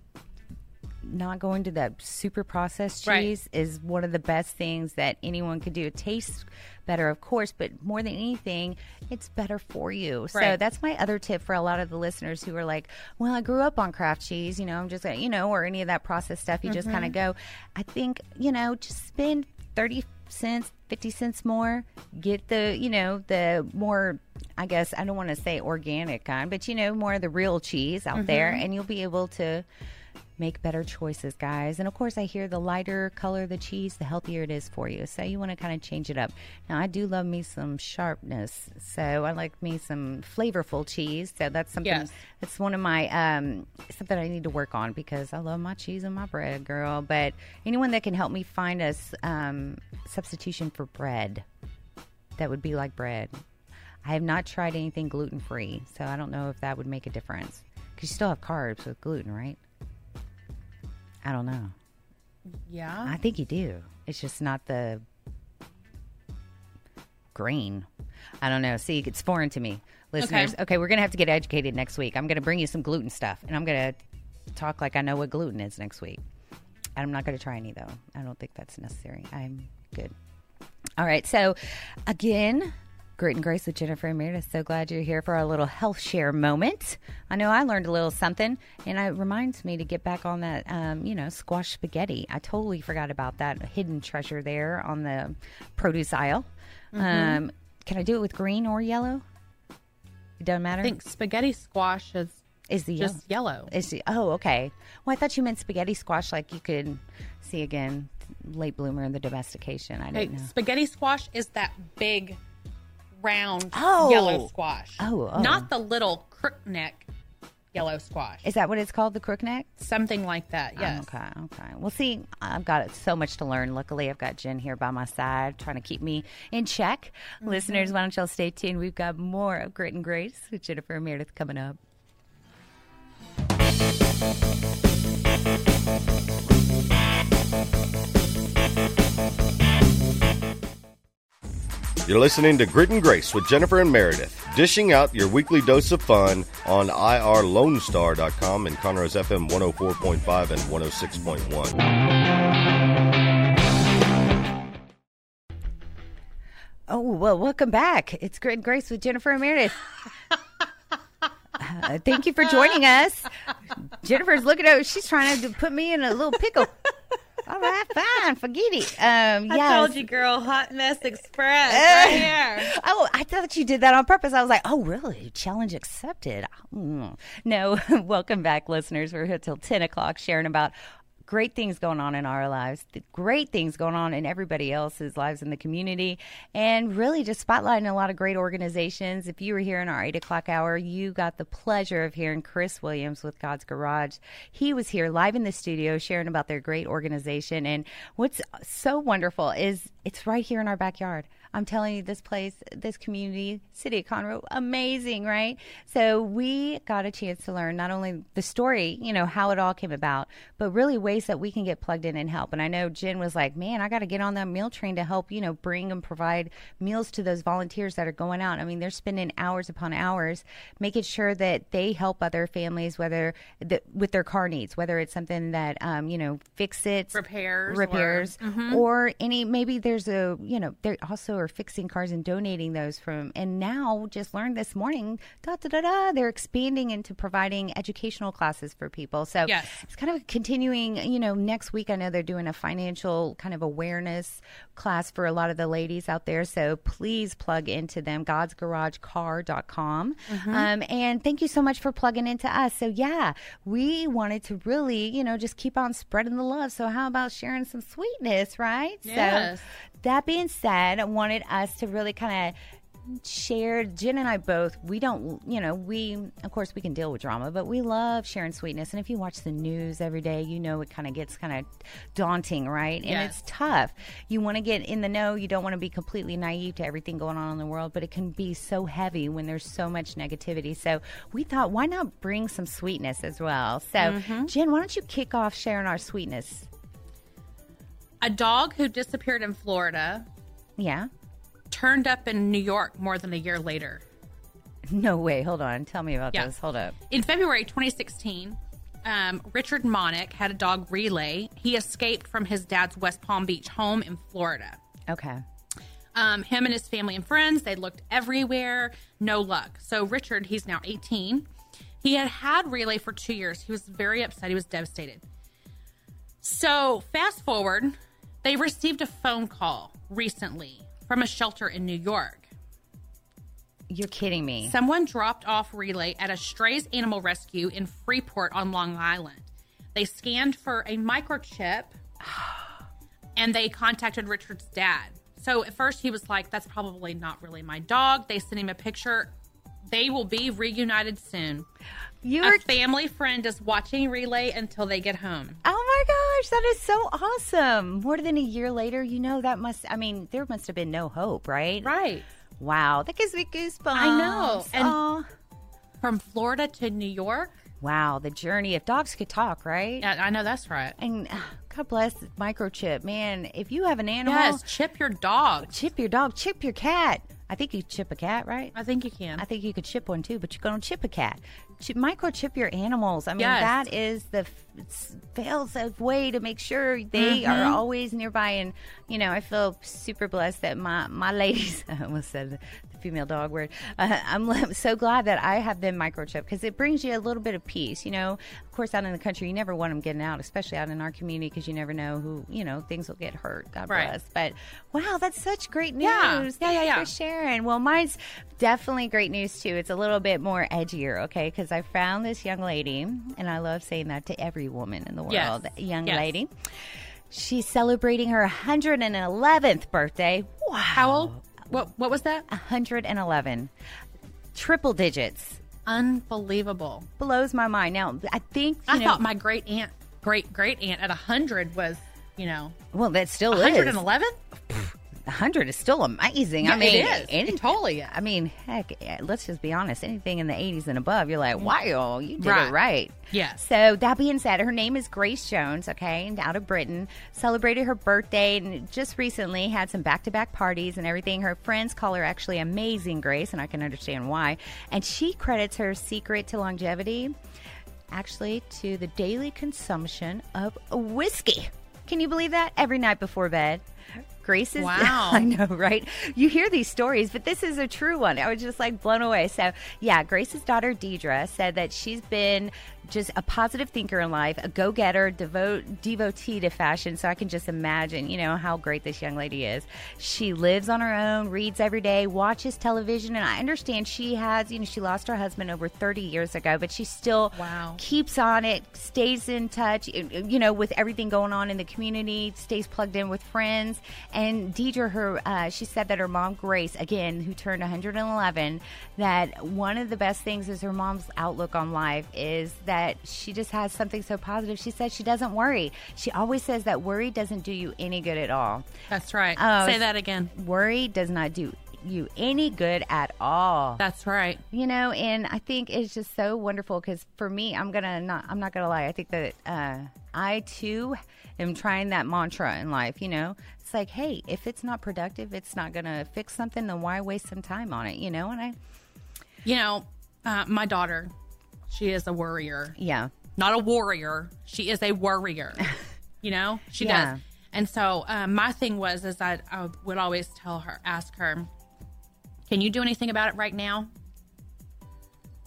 not going to that super processed Right. cheese is one of the best things that anyone could do. It tastes better, of course, but more than anything, it's better for you. So that's my other tip for a lot of the listeners who are like, "Well, I grew up on Kraft cheese, you know, I'm just, gonna, you know, or any of that processed stuff." You just kind of mm-hmm. go. I think you know, just spend thirty cents, fifty cents more. Get the, you know, the more. I guess I don't want to say organic kind, but you know, more of the real cheese out there, mm-hmm. and you'll be able to make better choices, guys. And of course, I hear the lighter color the cheese, the healthier it is for you. So you want to kind of change it up. Now, I do love me some sharpness, so I like me some flavorful cheese. So that's something. Yes. That's one of my um something I need to work on because I love my cheese and my bread, girl. But anyone that can help me find a um, substitution for bread that would be like bread. I have not tried anything gluten free, so I don't know if that would make a difference. Because you still have carbs with gluten, right? I don't know. Yeah. I think you do. It's just not the green. I don't know. See, it's foreign to me. Listeners, okay, we're going to have to get educated next week. I'm going to bring you some gluten stuff, and I'm going to talk like I know what gluten is next week. I'm not going to try any, though. I don't think that's necessary. I'm good. All right. So, again, Grit and Grace with Jennifer and Meredith. So glad you're here for our little health share moment. I know I learned a little something, and it reminds me to get back on that, um, you know, squash spaghetti. I totally forgot about that hidden treasure there on the produce aisle. Um, can I do it with green or yellow? It doesn't matter. I think spaghetti squash is is the just yellow? yellow. Is the oh okay? Well, I thought you meant spaghetti squash, like you could see again, late bloomer in the domestication. I Hey, didn't know. spaghetti squash is that big, round Oh. yellow squash. Oh, oh. not the little crook neck yellow squash. Is that what it's called, the crook neck? Something like that. Oh, yes. Okay, okay. Well, see, I've got so much to learn. Luckily, I've got Jen here by my side trying to keep me in check. Mm-hmm. Listeners, why don't y'all stay tuned? We've got more of Grit and Grace with Jennifer and Meredith coming up. You're listening to Grit and Grace with Jennifer and Meredith, dishing out your weekly dose of fun on irlonestar.com and Conroe's FM 104.5 and 106.1. Oh, well, welcome back. It's Grit and Grace with Jennifer and Meredith. Uh, thank you for joining us. Jennifer's looking at she's trying to put me in a little pickle. All right, fine, forget it. Um, I yes. told you, girl. Hot mess express right here. Oh, I thought you did that on purpose. I was like, oh, really? Challenge accepted. Mm. No, welcome back, listeners. We're here till 10 o'clock sharing about great things going on in our lives, great things going on in everybody else's lives in the community, and really just spotlighting a lot of great organizations. If you were here in our 8 o'clock hour, you got the pleasure of hearing Chris Williams with God's Garage. He was here live in the studio sharing about their great organization. And what's so wonderful is it's right here in our backyard. I'm telling you, this place, this community, City of Conroe, amazing, right? So we got a chance to learn not only the story, you know, how it all came about, but really ways that we can get plugged in and help. And I know Jen was like, man, I got to get on that meal train to help, you know, bring and provide meals to those volunteers that are going out. I mean, they're spending hours upon hours making sure that they help other families, whether the, with their car needs, whether it's something that, um, you know, fix it, Repairs or- repairs, Mhm. or any, maybe there's a, you know, they're also are fixing cars and donating those from, and now just learned this morning, da da da da, they're expanding into providing educational classes for people. So Yes. it's kind of continuing, you know, next week I know they're doing a financial kind of awareness class for a lot of the ladies out there. So please plug into them, godsgaragecar.com. Um, and thank you so much for plugging into us. So yeah, we wanted to really, you know, just keep on spreading the love. So how about sharing some sweetness, right? Yes. So that being said, I wanted us to really kind of share jen and i both we don't you know we of course we can deal with drama but we love sharing sweetness. And if you watch the news every day you know it kind of gets kind of daunting right? And Yes. it's tough. You want to get in the know you don't want to be completely naive to everything going on in the world but it can be so heavy when there's so much negativity. So we thought why not bring some sweetness as well? So mm-hmm. jen why don't you kick off sharing our sweetness A dog who disappeared in Florida yeah turned up in New York more than a year later. no way hold on tell me about Yeah. this hold up In February 2016, um, Richard Monick had a dog relay. He escaped from his dad's West Palm Beach home in Florida. okay Um, him and his family and friends, they looked everywhere, no luck. So Richard, he's now 18. He had had relay for two years. He was very upset. He was devastated. So fast forward, they received a phone call recently from a shelter in New York. you're kidding me Someone dropped off relay at a strays animal rescue in Freeport on Long Island. They scanned for a microchip and they contacted Richard's dad. So at first he was like, that's probably not really my dog. They sent him a picture. They will be reunited soon. You're a family friend is watching relay until they get home. Oh my gosh, that is so awesome. More than a year later, you know, that must, I mean, there must have been no hope, right? Right. Wow, that gives me goosebumps. I know. And- Aw. From Florida to New York. wow, the journey. If dogs could talk, right? Yeah, I know that's right. And uh, God bless microchip. Man, if you have an animal, Yes, chip your dog. chip your dog, chip your cat. I think you chip a cat, right? I think you can. I think you could chip one too, but you're going to chip a cat. Chip, microchip your animals. I mean, Yes. that is the fail-safe way to make sure they are mm-hmm. always nearby. And you know, I feel super blessed that my my ladies. I almost said female dog word. Uh, I'm so glad that I have them microchipped because it brings you a little bit of peace. You know, of course, out in the country, you never want them getting out, especially out in our community, because you never know who you know things will get hurt. God Right. bless. But wow, that's such great news. Yeah. Yeah, yeah, yeah. for sharing. Well, mine's definitely great news too. It's a little bit more edgier, okay? Because I found this young lady, and I love saying that to every woman in the world. Yes. Young Yes. lady. She's celebrating her 111th birthday. Wow. How old? What What was that? 111. Triple digits. Unbelievable. Blows my mind. Now, I think, you I know, thought my great aunt, great great aunt at hundred was, you know, well, that still is. hundred and eleven. 100 is still amazing. I mean, it is. any- It totally is. I mean, heck, eh, let's just be honest. Anything in the 80s and above, you're like, wow, you did it Right. right. Yes. So that being said, her name is Grace Jones. Okay, and out of Britain, celebrated her birthday and just recently had some back-to-back parties and everything. Her friends call her actually Amazing Grace, and I can understand why. And she credits her secret to longevity actually to the daily consumption of whiskey. Can you believe that? Every night before bed. Grace is, Wow. I know, right? You hear these stories, but this is a true one. I was just like blown away. So, yeah, Grace's daughter, Deidre, said that she's been just a positive thinker in life, a go getter, devote, devotee to fashion. So, I can just imagine, you know, how great this young lady is. She lives on her own, reads every day, watches television, and I understand she has, you know, she lost her husband over 30 years ago, but she still Wow. keeps on it, stays in touch, you know, with everything going on in the community, stays plugged in with friends. And Deidre, her, uh, she said that her mom, Grace, again, who turned 111, that one of the best things is her mom's outlook on life is that that she just has something so positive. She says she doesn't worry. She always says that worry doesn't do you any good at all. That's right. Oh, Say that again. Worry does not do you any good at all. That's right. you know and i think it's just so wonderful because for me i'm gonna not i'm not gonna lie i think that uh, i too am trying that mantra in life you know it's like hey if it's not productive it's not gonna fix something then why waste some time on it you know and i You know, uh, my daughter, she is a worrier. yeah Not a warrior. She is a worrier. you know, she Yeah. does. And so um, my thing was is that I would always tell her, ask her, can you do anything about it right now?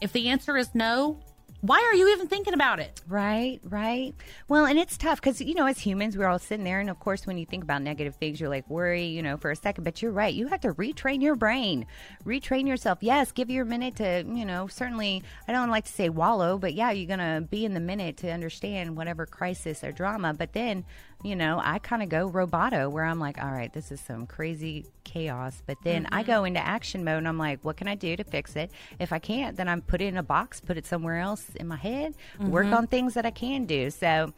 If the answer is no, why are you even thinking about it? Right, right. Well, and it's tough because, you know, as humans, we're all sitting there. And of course, when you think about negative things, you're like, worry, you know, for a second. But you're right. You have to retrain your brain, retrain yourself. Yes, give your minute to, you know, certainly, I don't like to say wallow, but yeah, you're going to be in the minute to understand whatever crisis or drama. But then, you know, I kind of go roboto where I'm like, all right, this is some crazy chaos. But then I go mm-hmm. into action mode and I'm like, what can I do to fix it? If I can't, then I'm put it in a box, put it somewhere else in my head, work mm-hmm. on things that I can do. So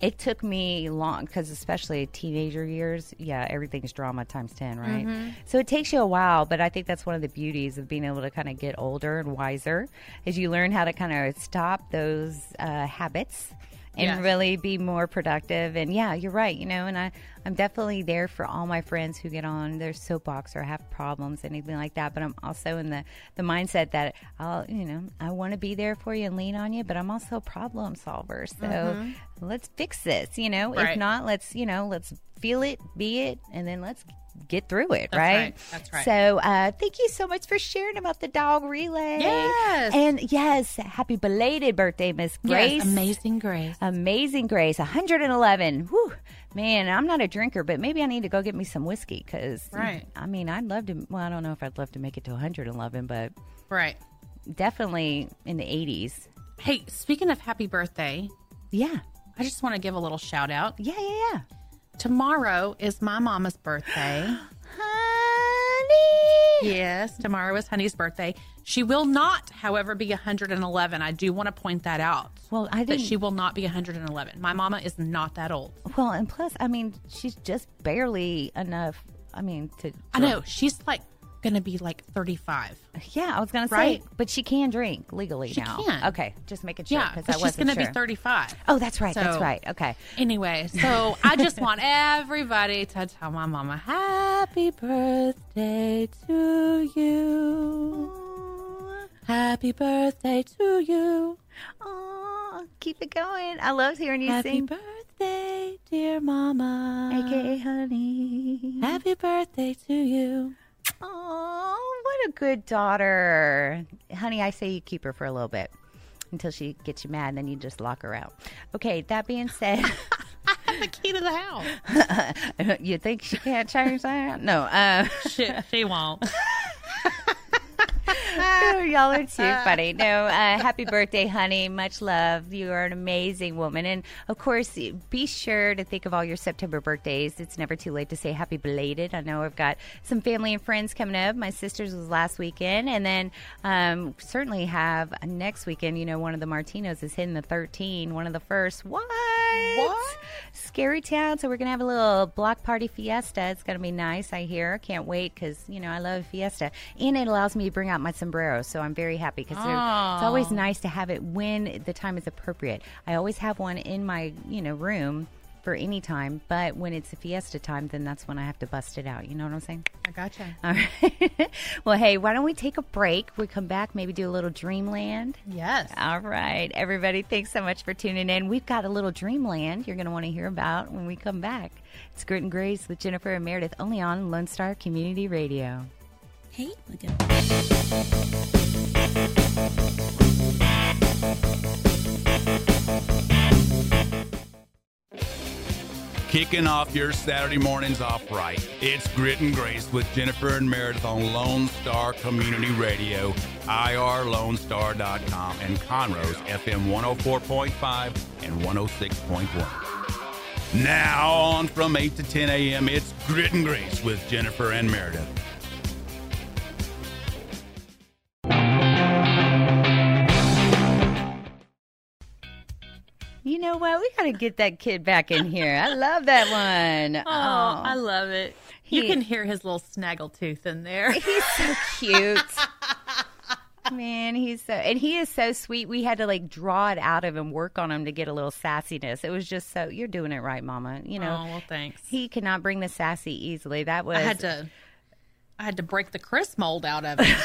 it took me long because, especially teenager years, yeah, everything's drama times 10, right? Mm-hmm. So it takes you a while, but I think that's one of the beauties of being able to kind of get older and wiser as you learn how to kind of stop those uh, habits and Yes. really be more productive. And yeah, you're right. You know, and I, I'm definitely there for all my friends who get on their soapbox or have problems, anything like that. But I'm also in the, the mindset that I'll, you know, I want to be there for you and lean on you, but I'm also a problem solver. So let's fix this, you know, if Mm-hmm. Not, let's, you know, let's feel it, be it, and then let's get through it. That's right. right. That's right. So uh, thank you so much for sharing about the dog relay. Yes. And yes, happy belated birthday, Miss Grace. Yes, amazing grace. Amazing Grace, 111. Whew. Man, I'm not a drinker, but maybe I need to go get me some whiskey because, Right. I mean, I'd love to. Well, I don't know if I'd love to make it to 111, but Right. definitely in the 80s. Hey, speaking of happy birthday, Yeah, I just want to give a little shout out. yeah, yeah, yeah. Tomorrow is my mama's birthday. Honey, yes, tomorrow is Honey's birthday. She will not, however, be 111. I do want to point that out. Well, I that didn't- she will not be 111. My mama is not that old. well, and plus, I mean, she's just barely enough. I mean, to I know she's like going to be like 35. Yeah, I was gonna say, but she can drink legally She now. can. Okay, just making sure Yeah, because she's wasn't going to sure. be 35. Oh, that's right. that's right. Okay. Anyway, so I just want everybody to tell my mama happy birthday to you. Happy birthday to you. Oh, keep it going. I love hearing you Happy sing. Happy birthday, dear mama. AKA honey. Happy birthday to you. Oh, what a good daughter. Honey, I say you keep her for a little bit until she gets you mad and then you just lock her out. Okay, that being said, I have the key to the house. you think she can't change that? No. Uh, she, she won't. Oh, y'all are too funny. No, uh, happy birthday, honey. Much love. You are an amazing woman. And of course, be sure to think of all your September birthdays. It's never too late to say happy belated. I know I've got some family and friends coming up. My sister's was last weekend. And then um, certainly have next weekend. You know, one of the Martinos is hitting the 13, one of the first. What? What? Scary Town. So we're going to have a little block party fiesta. It's going to be nice, I hear. Can't wait because, you know, I love fiesta. And it allows me to bring out my sombrero. So I'm very happy because it's always ah. nice to have it when the time is appropriate. I always have one in my, you know, room for any time. But when it's a fiesta time, then that's when I have to bust it out. You know what I'm saying? I gotcha. All right. well, hey, why don't we take a break? We come back, maybe do a little dreamland. Yes. All right, everybody, thanks so much for tuning in. We've got a little dreamland you're going to want to hear about when we come back. It's Grit and Grace with Jennifer and Meredith, only on Lone Star Community Radio. Kicking off your Saturday mornings off right. It's Grit and Grace with Jennifer and Meredith on Lone Star Community Radio, irlonestar.com, and Conroe's FM 104.5 and 106.1. Now on from 8 to 10 a.m., it's Grit and Grace with Jennifer and Meredith. You know what? We got to get that kid back in here. I love that one. Oh, I love it. you can hear his little snaggle tooth in there. He's so cute. Man, he's so and he is so sweet. We had to like draw it out of him, work on him to get a little sassiness. It was just so you're doing it right, Mama. You know, Oh, well, thanks. he cannot bring the sassy easily. That was I had to, I had to break the Chris mold out of him.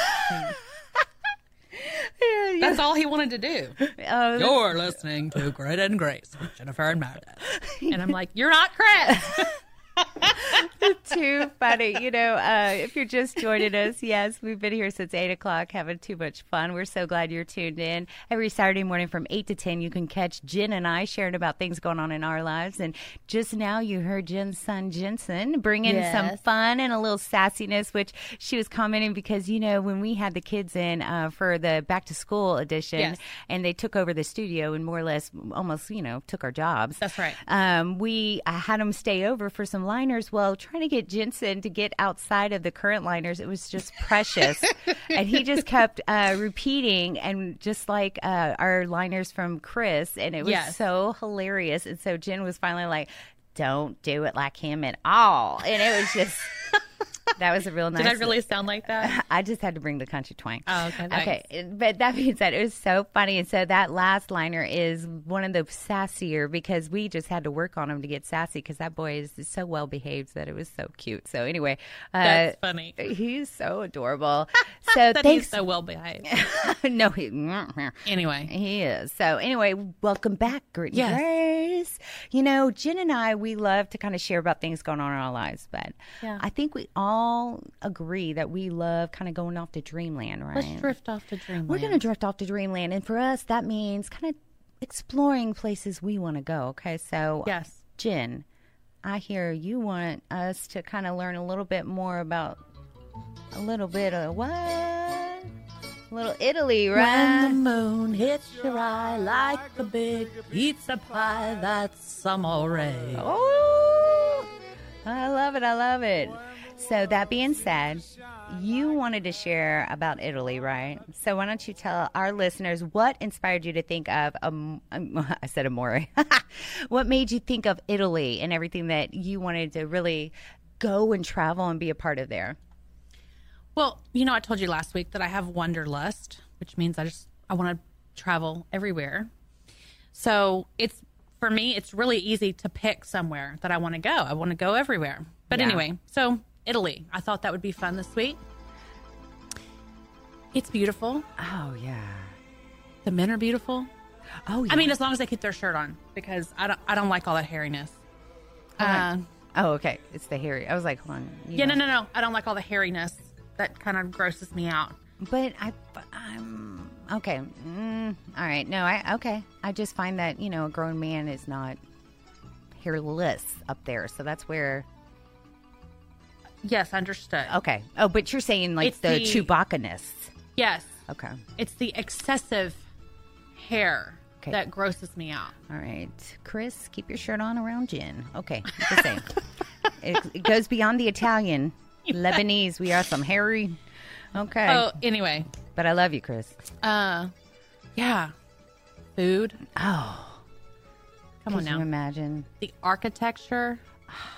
That's all he wanted to do. Oh, You're listening to Grit and Grace with Jennifer and Meredith, and I'm like, you're not Chris. too funny. You know, uh, if you're just joining us, yes, we've been here since 8 o'clock having too much fun. We're so glad you're tuned in. Every Saturday morning from 8 to 10, you can catch Jen and I sharing about things going on in our lives. And just now, you heard Jen's son, Jensen, bring in some fun and a little sassiness, which she was commenting because, you know, when we had the kids in uh, for the back to school edition Yes. and they took over the studio and more or less almost, you know, took our jobs. That's right. Um, we I had them stay over for some liners. Well, trying to get Jensen to get outside of the current liners, it was just precious, and he just kept uh, repeating, and just like uh, our liners from Chris, and it was Yes. so hilarious. And so Jen was finally like, "Don't do it like him at all," and it was just. That was a real nice. Did I really sound like that? I just had to bring the country twang. Oh, okay, thanks. Okay. But that being said, it was so funny. And so that last liner is one of the sassier because we just had to work on him to get sassy because that boy is so well behaved that it was so cute. So anyway, uh, That's funny. He's so adorable. So That thanks. he's so well behaved. no, he, Anyway, he is. So anyway, welcome back, Grit Yes. Grace. You know, Jen and I, we love to kind of share about things going on in our lives, but Yeah. I think we all agree that we love kind of going off to dreamland, right? let's drift off to dreamland. We're going to drift off to dreamland, and for us, that means kind of exploring places we want to go. Okay, so Yes. Jen, I hear you want us to kind of learn a little bit more about a little bit of what? A little Italy, right? When the moon hits your eye like a big pizza pie, that's some amore. Oh, I love it. I love it. So, that being said, you wanted to share about Italy, right? So, why don't you tell our listeners what inspired you to think of, um, um, I said amore. what made you think of Italy and everything that you wanted to really go and travel and be a part of there? Well, you know, I told you last week that I have wanderlust, which means I just I want to travel everywhere. So it's for me, it's really easy to pick somewhere that I want to go. I want to go everywhere. But Yeah. anyway, so Italy, I thought that would be fun this week. It's beautiful. Oh, yeah. The men are beautiful. Oh, yeah. I mean, as long as they keep their shirt on, because I don't I don't like all that hairiness. Uh, oh, okay. It's the hairy. I was like, hold on. yeah, know. no, no, no. I don't like all the hairiness. That kind of grosses me out. But I, I'm okay. Mm, all right. No, I okay. I just find that you know a grown man is not hairless up there, so that's where. Yes, understood. Okay. Oh, but you're saying like It's the, the- Chewbacca-ness. Yes. Okay. It's the excessive hair Okay. that grosses me out. All right, Chris, keep your shirt on around Jen. Okay, just saying. it, it goes beyond the Italian, Lebanese. We are some hairy. Okay, Oh, anyway. but I love you, Chris. Uh yeah. Food. Oh, Come on now. you imagine? the architecture.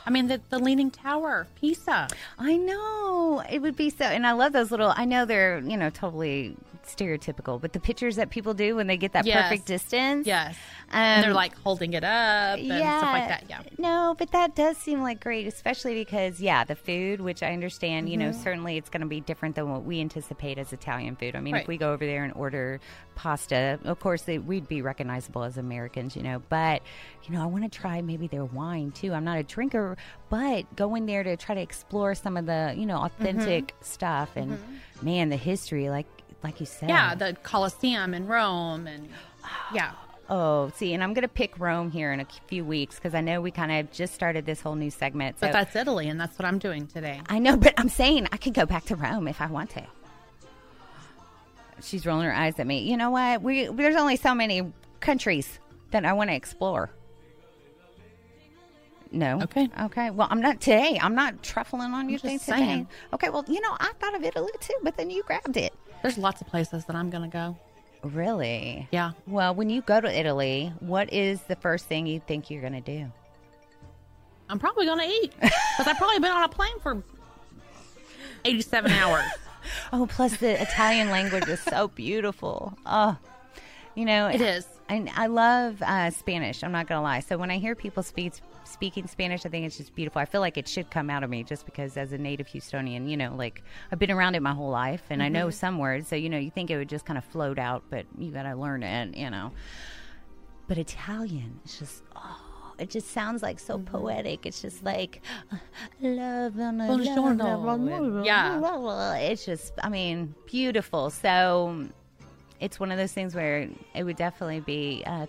I mean the the leaning tower, Pisa. I know it would be so, and I love those little. I know they're you know totally stereotypical, but the pictures that people do when they get that Yes. perfect distance. Yes. um, and they're like holding it up and stuff like that. Yeah. No, but that does seem like great, especially because yeah, the food, which I understand, you know, certainly it's going to be different than what we anticipate as Italian food. I mean, if we go over there and order pasta, of course it, we'd be recognizable as Americans, you know. But you know, I want to try maybe their wine too. I'm not a drinker, but going there to try to explore some of the you know authentic mm-hmm. stuff and mm-hmm. man, the history, like like you said, Yeah, the Colosseum in Rome and yeah. Oh, see, and I'm going to pick Rome here in a few weeks because I know we kind of just started this whole new segment. So But that's Italy and that's what I'm doing today. I know, but I'm saying I could go back to Rome if I want to. She's rolling her eyes at me. You know what? We there's only so many countries that I want to explore. No. Okay. Okay. Well, I'm not today. I'm not truffling on you just things today. saying. Okay. Well, you know, I thought of Italy too, but then you grabbed it. There's lots of places that I'm going to go. Really? Yeah. Well, when you go to Italy, what is the first thing you think you're going to do? I'm probably going to eat because I've probably been on a plane for 87 hours. Oh, plus the Italian language is so beautiful. Oh, you know, It is. And I love uh, Spanish. I'm not gonna lie. So when I hear people speak speaking Spanish, I think it's just beautiful. I feel like it should come out of me just because, as a native Houstonian, you know, like I've been around it my whole life, and I know some words. So you know, you think it would just kind of float out, but you got to learn it. You know. But Italian, it's just oh. It just sounds like so poetic. It's just like love and Buongiorno. Yeah. It's just, I mean, beautiful. So it's one of those things where it would definitely be uh,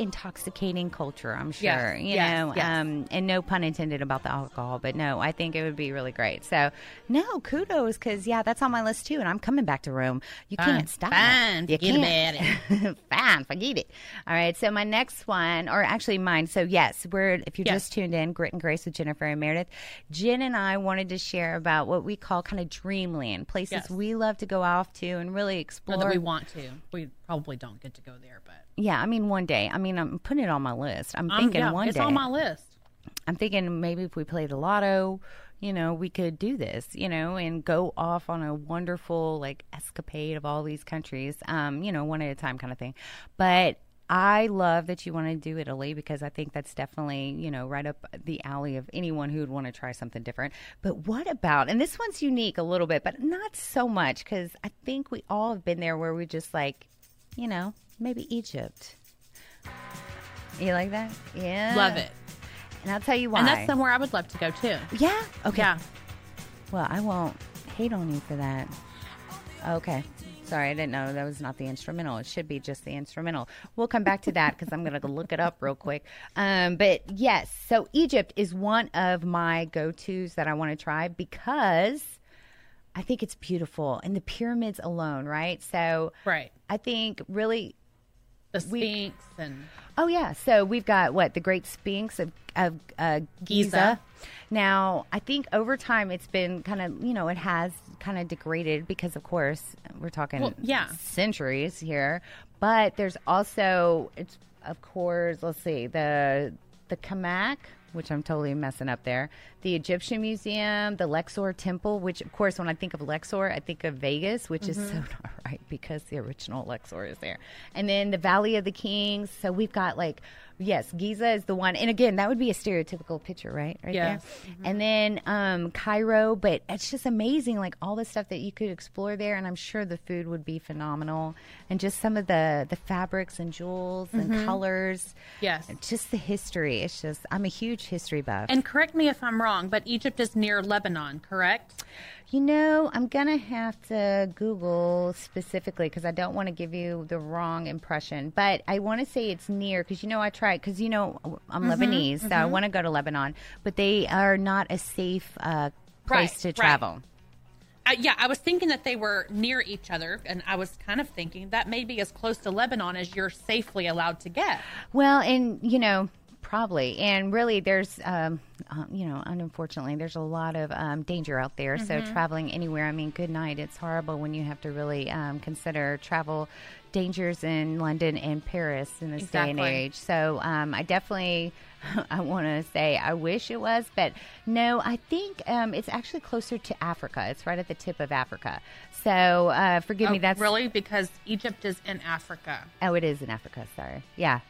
intoxicating culture. I'm sure, Yes, you yes, know, yes. um, and no pun intended about the alcohol, but no, I think it would be really great. So no, kudos, because yeah, that's on my list too, and I'm coming back to Rome. You Fine, can't stop. fine, you forget can't. fine, forget it. All right, so my next one, or actually mine. So yes, we're if you just tuned in, Grit and Grace with Jennifer and Meredith. Jen and I wanted to share about what we call kind of dreamland places we love to go off to and really Or explore. that we want to. We probably don't get to go there, but Yeah, I mean, one day. I mean, I'm putting it on my list. I'm Um, thinking yeah, one it's day. on my list. I'm thinking maybe if we play the lotto, you know, we could do this, you know, and go off on a wonderful like escapade of all these countries, um, you know, one at a time kind of thing. But I love that you want to do Italy because I think that's definitely, you know, right up the alley of anyone who would want to try something different. But what about, and this one's unique a little bit, but not so much because I think we all have been there where we just like, you know, maybe Egypt. You like that? Yeah. Love it. And I'll tell you why. And that's somewhere I would love to go too. Yeah. Okay. Yeah. Well, I won't hate on you for that. Okay. Sorry, I didn't know that was not the instrumental. It should be just the instrumental. We'll come back to that because I'm going to look it up real quick. Um, but yes, so Egypt is one of my go tos that I want to try because I think it's beautiful and the pyramids alone, right? So Right. I think really The Sphinx and Oh yeah, so we've got what the Great Sphinx of, of uh, Giza. Giza. Now, I think over time it's been kind of you know it has kind of degraded because of course we're talking Well, yeah. centuries here, but there's also it's of course let's see the the Kamak. Which I'm totally messing up there. The Egyptian Museum, the Luxor Temple, which, of course, when I think of Luxor, I think of Vegas, which is so mm-hmm. not right because the original Luxor is there. And then the Valley of the Kings. So we've got like, yes, Giza is the one. And again, that would be a stereotypical picture, right? Right Yes. there. And then um, Cairo, but it's just amazing, like all the stuff that you could explore there. And I'm sure the food would be phenomenal. And just some of the, the fabrics and jewels and colors. Yes. Just the history. It's just, I'm a huge history buff. and correct me if I'm wrong, but Egypt is near Lebanon, correct? You know, I'm going to have to Google specifically because I don't want to give you the wrong impression. But I want to say it's near because, you know, I tried because, you know, I'm Mm-hmm, Lebanese, so I want to go to Lebanon, but they are not a safe uh, place Right, to right. travel. Uh, yeah, I was thinking that they were near each other, and I was kind of thinking that may be as close to Lebanon as you're safely allowed to get. Well, and you know, probably, and really, there's, um, uh, you know, unfortunately, there's a lot of um, danger out there. So traveling anywhere, I mean, good night. It's horrible when you have to really um, consider travel dangers in London and Paris in this day and age. So um, I definitely. I want to say I wish it was, but no, I think um, it's actually closer to Africa. It's right at the tip of Africa. So uh, forgive me. Oh, That's really because Egypt is in Africa. Oh, it is in Africa. Sorry. Yeah.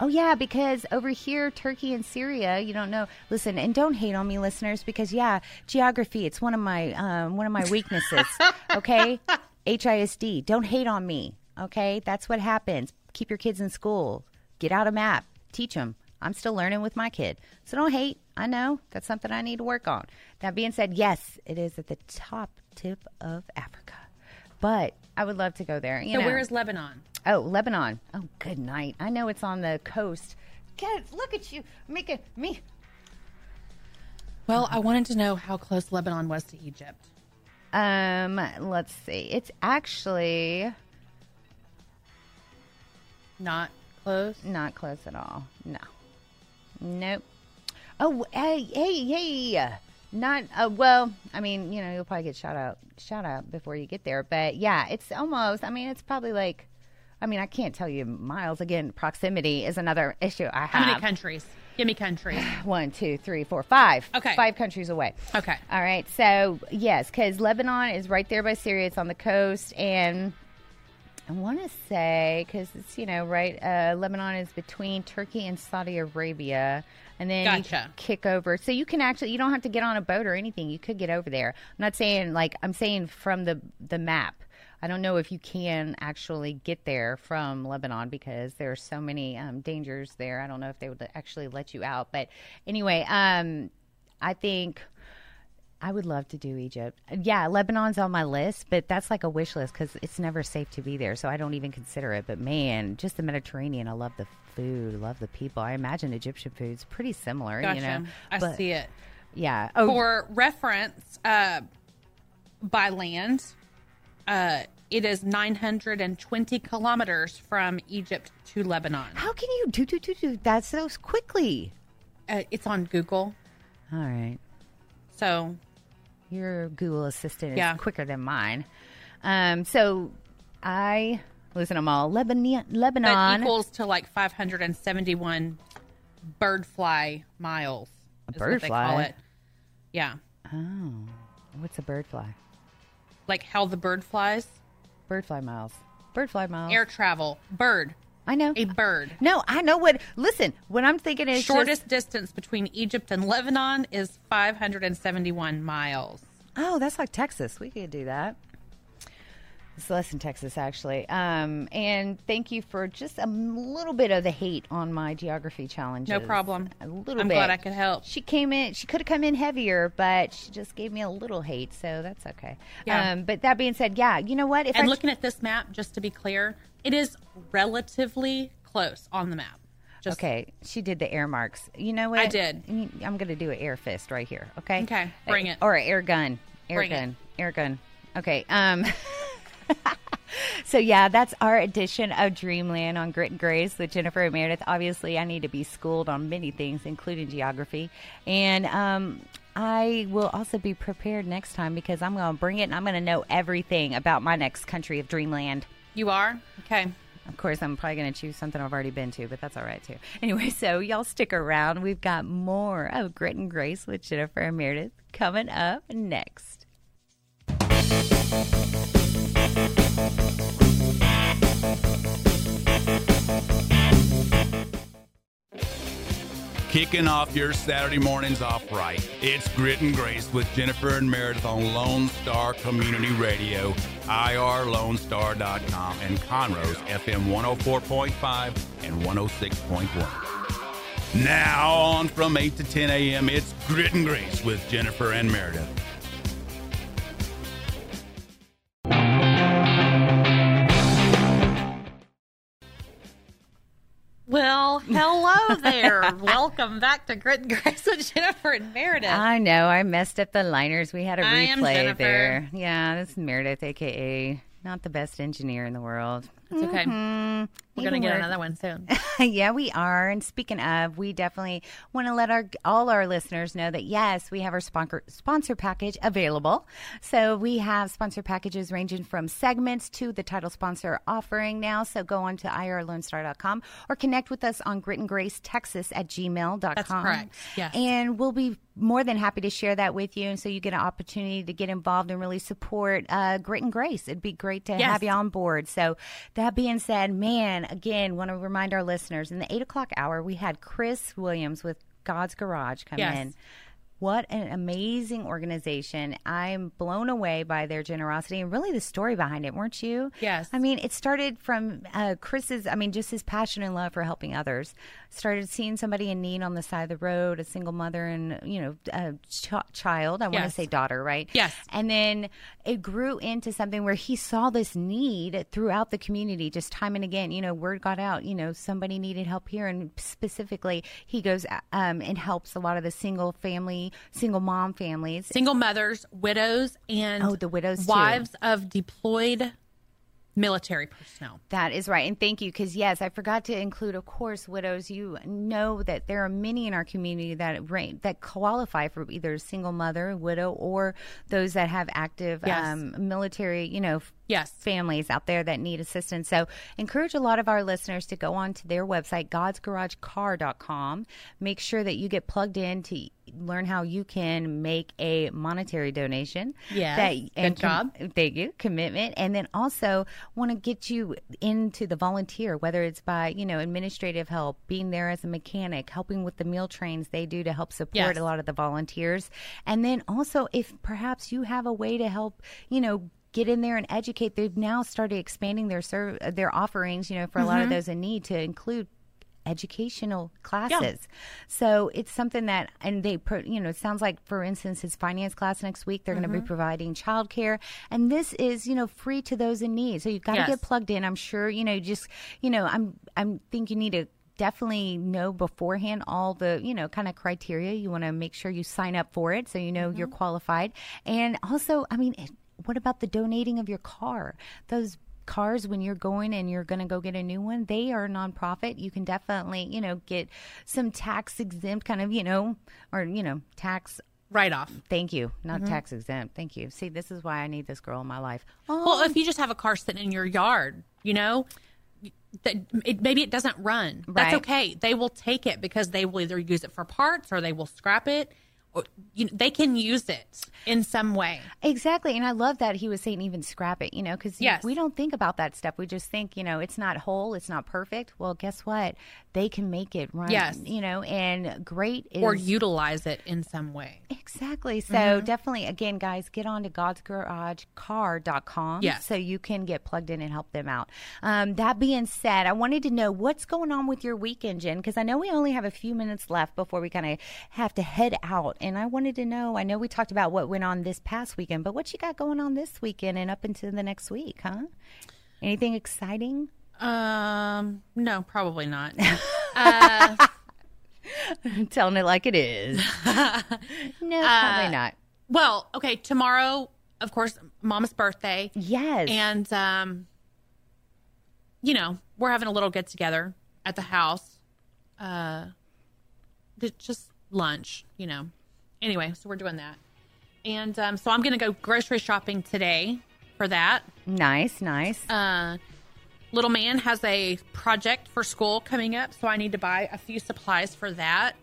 Oh, yeah, because over here, Turkey and Syria, you don't know. Listen, and don't hate on me, listeners, because yeah, geography, it's one of my um, one of my weaknesses. okay, HISD. Don't hate on me. Okay, that's what happens. Keep your kids in school. Get out a map. Teach them. I'm still learning with my kid, so don't hate. I know that's something I need to work on. That being said, yes, it is at the top tip of Africa, but I would love to go there. You So know. where is Lebanon? Oh, Lebanon. Oh, good night. I know it's on the coast. Get look at you, making me. Well, I wanted to know how close Lebanon was to Egypt. Um, let's see. It's actually Not close. not close at all. No. Nope. Oh, hey, hey, hey. Not uh, well. I mean, you know, you'll probably get shout out, shout out before you get there. But yeah, it's almost. I mean, it's probably like I mean, I can't tell you miles. Again, proximity is another issue I have. How many countries? Give me countries. One, two, three, four, five. Okay. Five countries away. Okay. All right. So, yes, because Lebanon is right there by Syria. It's on the coast. And I want to say, because it's, you know, right, uh, Lebanon is between Turkey and Saudi Arabia. And then you Gotcha. kick over. So you can actually, you don't have to get on a boat or anything. You could get over there. I'm not saying, like, I'm saying from the, the map. I don't know if you can actually get there from Lebanon because there are so many um, dangers there. I don't know if they would actually let you out. But anyway, um, I think I would love to do Egypt. Yeah, Lebanon's on my list, but that's like a wish list because it's never safe to be there. So I don't even consider it. But man, just the Mediterranean. I love the food, love the people. I imagine Egyptian food's pretty similar. Gotcha. You know, I But, see it. Yeah. Oh, For reference, uh, by land, uh, it is 920 kilometers from Egypt to Lebanon. how can you do do do do that so quickly? Uh, it's on Google. All right. So Your Google Assistant is Yeah. quicker than mine. Um, so I listen. I'm all Lebanon. that Lebanon. equals to like 571 bird fly miles. A is bird what they call fly? it. Yeah. oh, what's a bird fly? Like how the bird flies. Bird fly miles. Bird fly miles. Air travel. Bird. I know. A bird. no, I know what. Listen, what I'm thinking is Shortest Just, distance between Egypt and Lebanon is 571 miles. oh, that's like Texas. We could do that. It's less than Texas, actually. Um, and thank you for just a little bit of the hate on my geography challenges. No problem. A little bit. I'm bit. glad I could help. She came in. She could have come in heavier, but she just gave me a little hate, so that's okay. Yeah. Um, but that being said, yeah, you know what? If And I, looking at this map, just to be clear, it is relatively close on the map. Just okay, she did the air marks. You know what? I did. I'm going to do an air fist right here. Okay. Okay, bring it. Or an air gun. Air Bring it. gun. Air gun. Okay. Um. so yeah, that's our edition of Dreamland on Grit and Grace with Jennifer and Meredith. Obviously, I need to be schooled on many things, including geography, and um. I will also be prepared next time because I'm going to bring it and I'm going to know everything about my next country of dreamland. You are? Okay. Of course, I'm probably going to choose something I've already been to, but that's all right too. Anyway, so y'all stick around. We've got more of Grit and Grace with Jennifer and Meredith coming up next. Kicking off your Saturday mornings off right. It's Grit and Grace with Jennifer and Meredith on Lone Star Community Radio, irlonestar.com, and Conroe's FM 104.5 and 106.1. Now on from 8 to 10 a.m., it's Grit and Grace with Jennifer and Meredith. Well, hello there. Welcome back to Grit and Grace with Jennifer and Meredith. I know I messed up the liners. We had a I replay there. Yeah, this is Meredith, aka not the best engineer in the world. It's okay. Mm, We're going to get work. another one soon. yeah, we are. And speaking of, we definitely want to let our all our listeners know that yes, we have our sponsor sponsor package available. So we have sponsor packages ranging from segments to the title sponsor offering now. So go on to irlonestar.com or connect with us on grit and grace texas at gmail.com. That's correct. Yes. And we'll be more than happy to share that with you. And so you get an opportunity to get involved and really support uh, Grit and Grace. It'd be great to Yes. have you on board. So that being said, man, again, want to remind our listeners in the eight o'clock hour, we had Chris Williams with God's Garage come Yes. in. What an amazing organization. I'm blown away by their generosity and really the story behind it, weren't you? Yes. I mean, it started from uh, Chris's, I mean, just his passion and love for helping others. Started seeing somebody in need on the side of the road, a single mother and, you know, a ch- child. I want to say daughter, right? Yes. And then it grew into something where he saw this need throughout the community, just time and again. You know, word got out. You know, somebody needed help here, and specifically, he goes um, and helps a lot of the single family, single mom families. Single mothers, widows, and Oh, the widows, too. wives of deployed military personnel. That is right. And thank you. Because, yes, I forgot to include, of course, widows. You know that there are many in our community that that qualify for either a single mother, widow, or those that have active Yes. um, military, you know, Yes. families out there that need assistance. So, encourage a lot of our listeners to go on to their website, godsgaragecar.com. Make sure that you get plugged in to learn how you can make a monetary donation. Yeah. That, Good job. Thank you. Commitment. And then also want to get you into the volunteer, whether it's by, you know, administrative help, being there as a mechanic, helping with the meal trains they do to help support Yes. a lot of the volunteers. And then also if perhaps you have a way to help, you know, get in there and educate. They've now started expanding their serv- their offerings, you know, for a lot of mm-hmm. those in need to include educational classes. So it's something that, and they, you know, it sounds like, for instance, his finance class next week, they're going to be mm-hmm. providing childcare. And this is, you know, free to those in need. So you've got to Yes. get plugged in. I'm sure, you know, just, you know, I'm, I'm think you need to definitely know beforehand all the you know kind of criteria you want to make sure you sign up for it so you know you're mm-hmm. qualified and also i mean what about the donating of your car those cars when you're going and you're going to go get a new one they are a nonprofit you can definitely you know get some tax exempt kind of you know or you know tax Right off. thank you not mm-hmm. tax exempt thank you see this is why i need this girl in my life oh Well, if um, you just have a car sitting in your yard, you know, that it, maybe it doesn't run. That's okay. They will take it because they will either use it for parts or they will scrap it. You know, they can use it in some way. Exactly. And I love that he was saying even scrap it, you know, because Yes. we don't think about that stuff. We just think, you know, it's not whole, it's not perfect. Well, guess what? They can make it run, Yes. you know, and great is. or utilize it in some way. Exactly. So Mm-hmm. definitely, again, guys, get on to godsgaragecar.com Yes. so you can get plugged in and help them out. Um, that being said, I wanted to know what's going on with your weekend, Jen, because I know we only have a few minutes left before we kind of have to head out. And I wanted to know, I know we talked about what went on this past weekend, but what you got going on this weekend and up into the next week, huh? Anything exciting? Um, no, probably not. I'm telling it like it is. no, Uh, probably not. well, okay, tomorrow, of course, Mama's birthday. Yes. And um you know, we're having a little get together at the house. Uh just lunch, you know. Anyway, so we're doing that. And um so I'm going to go grocery shopping today for that. nice, nice. Uh little man has a project for school coming up, so I need to buy a few supplies for that.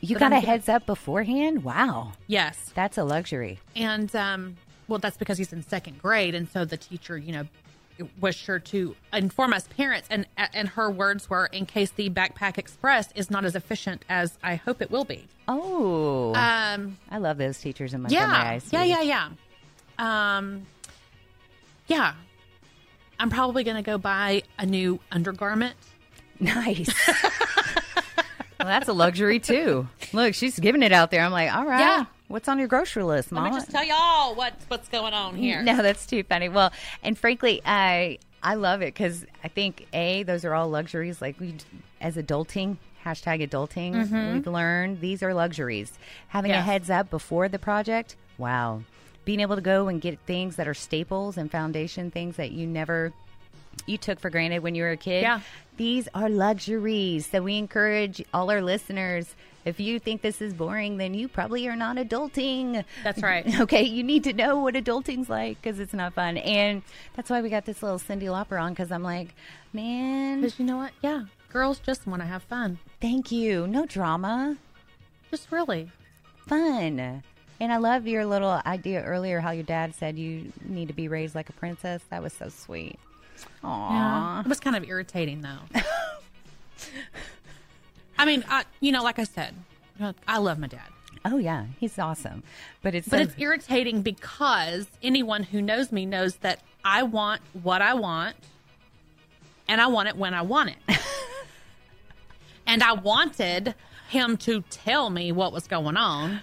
you but got I'm a gonna- heads up beforehand? Wow. Yes. That's a luxury. And um, well, that's because he's in second grade, and so the teacher, you know, was sure to inform us parents. And and her words were, in case the backpack express is not as efficient as I hope it will be. Oh, Um, I love those teachers in Montgomery. yeah, yeah, yeah, yeah. Um, yeah. I'm probably going to go buy a new undergarment. Nice. well, that's a luxury too. Look, she's giving it out there. I'm like, all right. Yeah. What's on your grocery list, Mom? Let me just tell y'all what's what's going on here. No, that's too funny. Well, and frankly, I I love it because I think a those are all luxuries. Like we, as adulting, hashtag adulting, we've learned these are luxuries. Having a Mm-hmm. Heads up before the project, wow. Being able to go and get things that are staples and foundation things that you never you took for granted when you were a kid. Yeah. These are luxuries. So we encourage all our listeners. If you think this is boring, then you probably are not adulting. That's right. Okay, you need to know what adulting's like because it's not fun. And that's why we got this little Cyndi Lauper on because I'm like, man, Because you know what? Yeah, girls just want to have fun. thank you. No drama, Just really. fun. And I love your little idea earlier how your dad said you need to be raised like a princess. That was so sweet. Aww. Yeah. It was kind of irritating, though. I mean, I, you know, like I said, I love my dad. Oh, yeah, he's awesome. But it's But so- it's irritating because anyone who knows me knows that I want what I want and I want it when I want it. and I wanted him to tell me what was going on.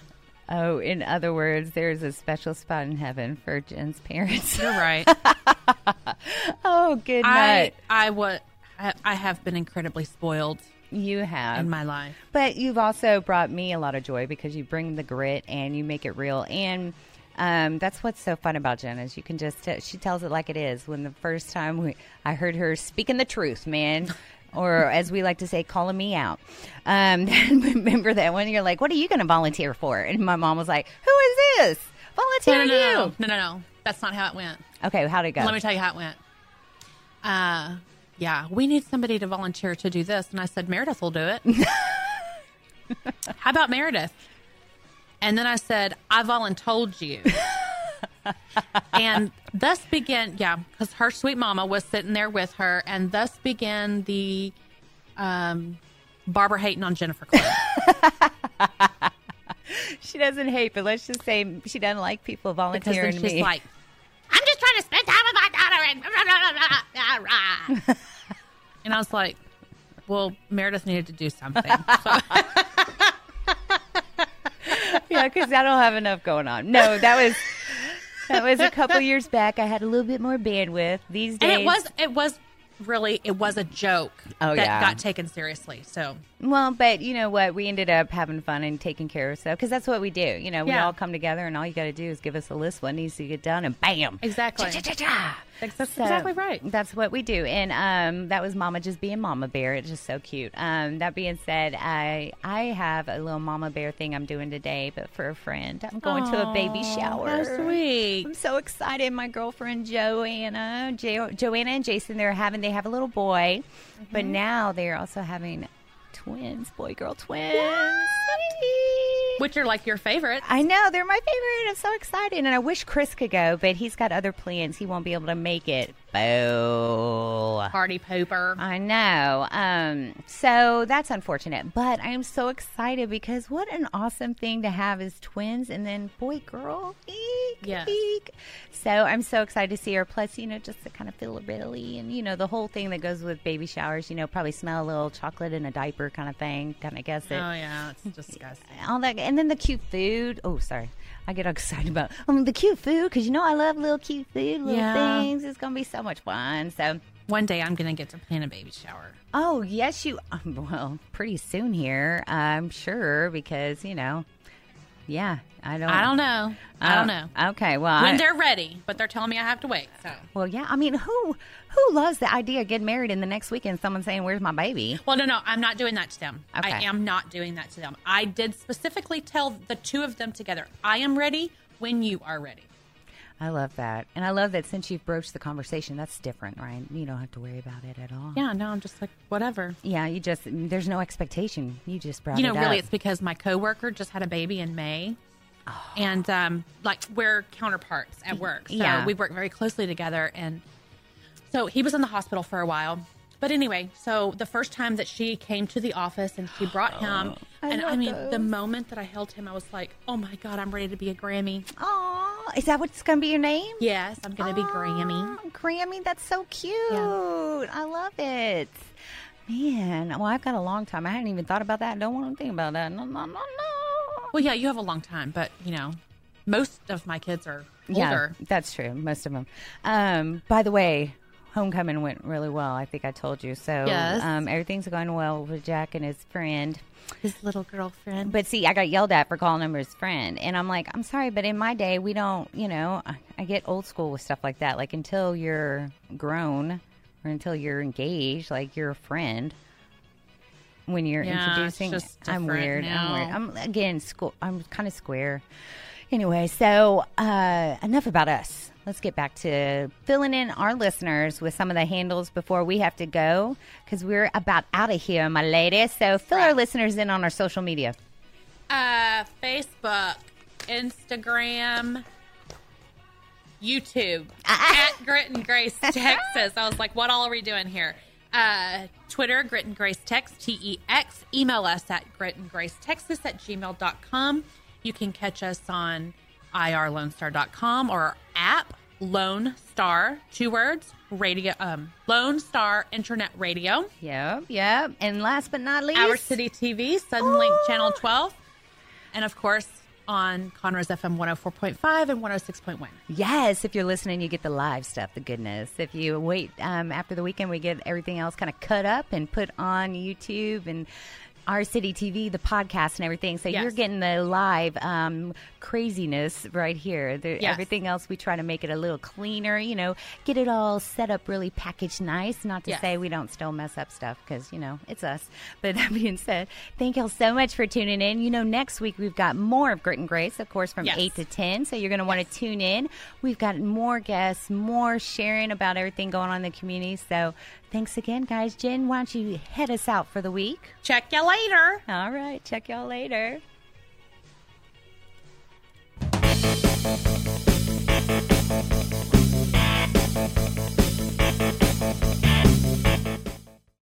Oh, in other words, there's a special spot in heaven for Jen's parents. You're right. oh, good night. I I, I have been incredibly spoiled You have. in my life. But you've also brought me a lot of joy because you bring the grit and you make it real. And Um, that's what's so fun about Jen is you can just t- she tells it like it is. When the first time we, I heard her speaking the truth, man. Or as we like to say, calling me out. Um, remember that one? You're like, "What are you going to volunteer for?" And my mom was like, "Who is this? Volunteer no, no, you?" no, no, no, no. That's not how it went. Okay, how'd it go? Let me tell you how it went. Uh, yeah, we need somebody to volunteer to do this, and I said Meredith will do it. how about Meredith? And then I said I voluntold you. and thus began, yeah, because her sweet mama was sitting there with her, and thus began the um, Barbara hating on Jennifer she doesn't hate, but let's just say she doesn't like people because volunteering then she's me. like, I'm just trying to spend time with my and blah, blah, blah, blah, blah." and I was like, well, Meredith needed to do something. So- yeah, because I don't have enough going on. No, that was that was a couple years back. I had a little bit more bandwidth. These days, and it was it was really it was a joke Oh, that yeah. got taken seriously. So well, but you know what? We ended up having fun and taking care of stuff because that's what we do. You know, we Yeah. all come together, and all you got to do is give us a list what needs to get done, and bam, Exactly. Cha-cha-cha-cha. That's- So, exactly right. That's what we do, and um, that was Mama just being Mama Bear. It's just so cute. Um, that being said, I I have a little Mama Bear thing I'm doing today, but for a friend, I'm going to a baby shower. How sweet. I'm so excited. My girlfriend Joanna, jo- Joanna and Jason, they're having they have a little boy, but Mm-hmm. now they're also having twins, boy girl twins. Which are like your favorite. I know they're my favorite. I'm so excited, and I wish Chris could go, but he's got other plans. He won't be able to make it. Boo. Party pooper. I know. Um, so that's unfortunate, but I am so excited because what an awesome thing to have is twins and then boy girl. Eek, Yes. eek. So I'm so excited to see her. Plus, you know, just to kind of feel really and you know the whole thing that goes with baby showers. You know, probably smell a little chocolate in a diaper kind of thing. Kind of guess it. Oh yeah, it's disgusting. All that, and then the cute food. Oh, sorry. I get excited about um, the cute food because you know I love little cute food, little Yeah. things. It's gonna be so much fun. So One day I'm gonna get to plan a baby shower. Oh, yes, you. Um, well, pretty soon here, I'm sure, because you know, yeah, I don't. I don't know. I don't Uh, know Okay, well, when I, they're ready, but they're telling me I have to wait. So. well, yeah. I mean, who who loves the idea of getting married and the next weekend someone saying, "Where's my baby?" Well, no, no, I'm not doing that to them. Okay. I am not doing that to them. I did specifically tell the two of them together, I am ready when you are ready. I love that, and I love that since you've broached the conversation, that's different, right? You don't have to worry about it at all. Yeah, no, I'm just like, whatever. Yeah, you just there's no expectation. You just brought up. You know, it really, up. it's because my coworker just had a baby in May. Oh. And um, like we're counterparts at work, so Yeah. we work very closely together. And so he was in the hospital for a while, but anyway, so the first time that she came to the office and she brought him, I and I love mean, those. the moment that I held him, I was like, "Oh my god, I'm ready to be a Grammy." Oh, is that what's gonna be your name? Yes, I'm gonna be Grammy. Oh, Grammy, that's so cute. I love it. Man, well, I've got a long time. I hadn't even thought about that. Don't want to think about that. No, no, no, no. Well, yeah, you have a long time, but you know, most of my kids are older. Yeah, that's true. Most of them. Um, by the way, homecoming went really well. I think I told you. So Yes. um, everything's going well with Jack and his friend. His little girlfriend. But see, I got yelled at for calling him his friend, and I'm like, I'm sorry, but in my day, we don't. You know, I, I get old school with stuff like that. Like until you're grown or until you're engaged, like you're a friend. When you're Yeah, it's introducing, just I'm weird. now. I'm weird. I'm again school. I'm kind of square. Anyway, so uh, enough about us. Let's get back to filling in our listeners with some of the handles before we have to go because we're about out of here, my lady. So fill our listeners in on our social media. Uh, Facebook, Instagram, YouTube, at Grit and Grace, Texas. I was like, what all are we doing here? Uh, Twitter, Grit and Grace Tex, T E X. Email us at Grit and Grace Texas at gmail.com. You can catch us on irlonestar.com or our app, Lone Star, two words, radio, um, Lone Star Internet Radio. Yep, yep. And last but not least, Our City TV, Suddenlink Channel 12, and of course on Conroe's FM 104.5 and 106.1. Yes, if you're listening, you get the live stuff, the goodness. If you wait um, after the weekend, we get everything else kind of cut up and put on YouTube and our city TV, the podcast, and everything. So Yes. you're getting the live um, craziness right here. The, Yes. Everything else, we try to make it a little cleaner. You know, get it all set up really packaged nice. Not to Yes. say we don't still mess up stuff because you know it's us. But that being said, thank y'all so much for tuning in. You know, next week we've got more of Grit and Grace, of course, from eight to ten. So you're going to want to tune in. We've got more guests, more sharing about everything going on in the community. So thanks again, guys. Jen, why don't you head us out for the week? Check you later. All right. Check y'all later.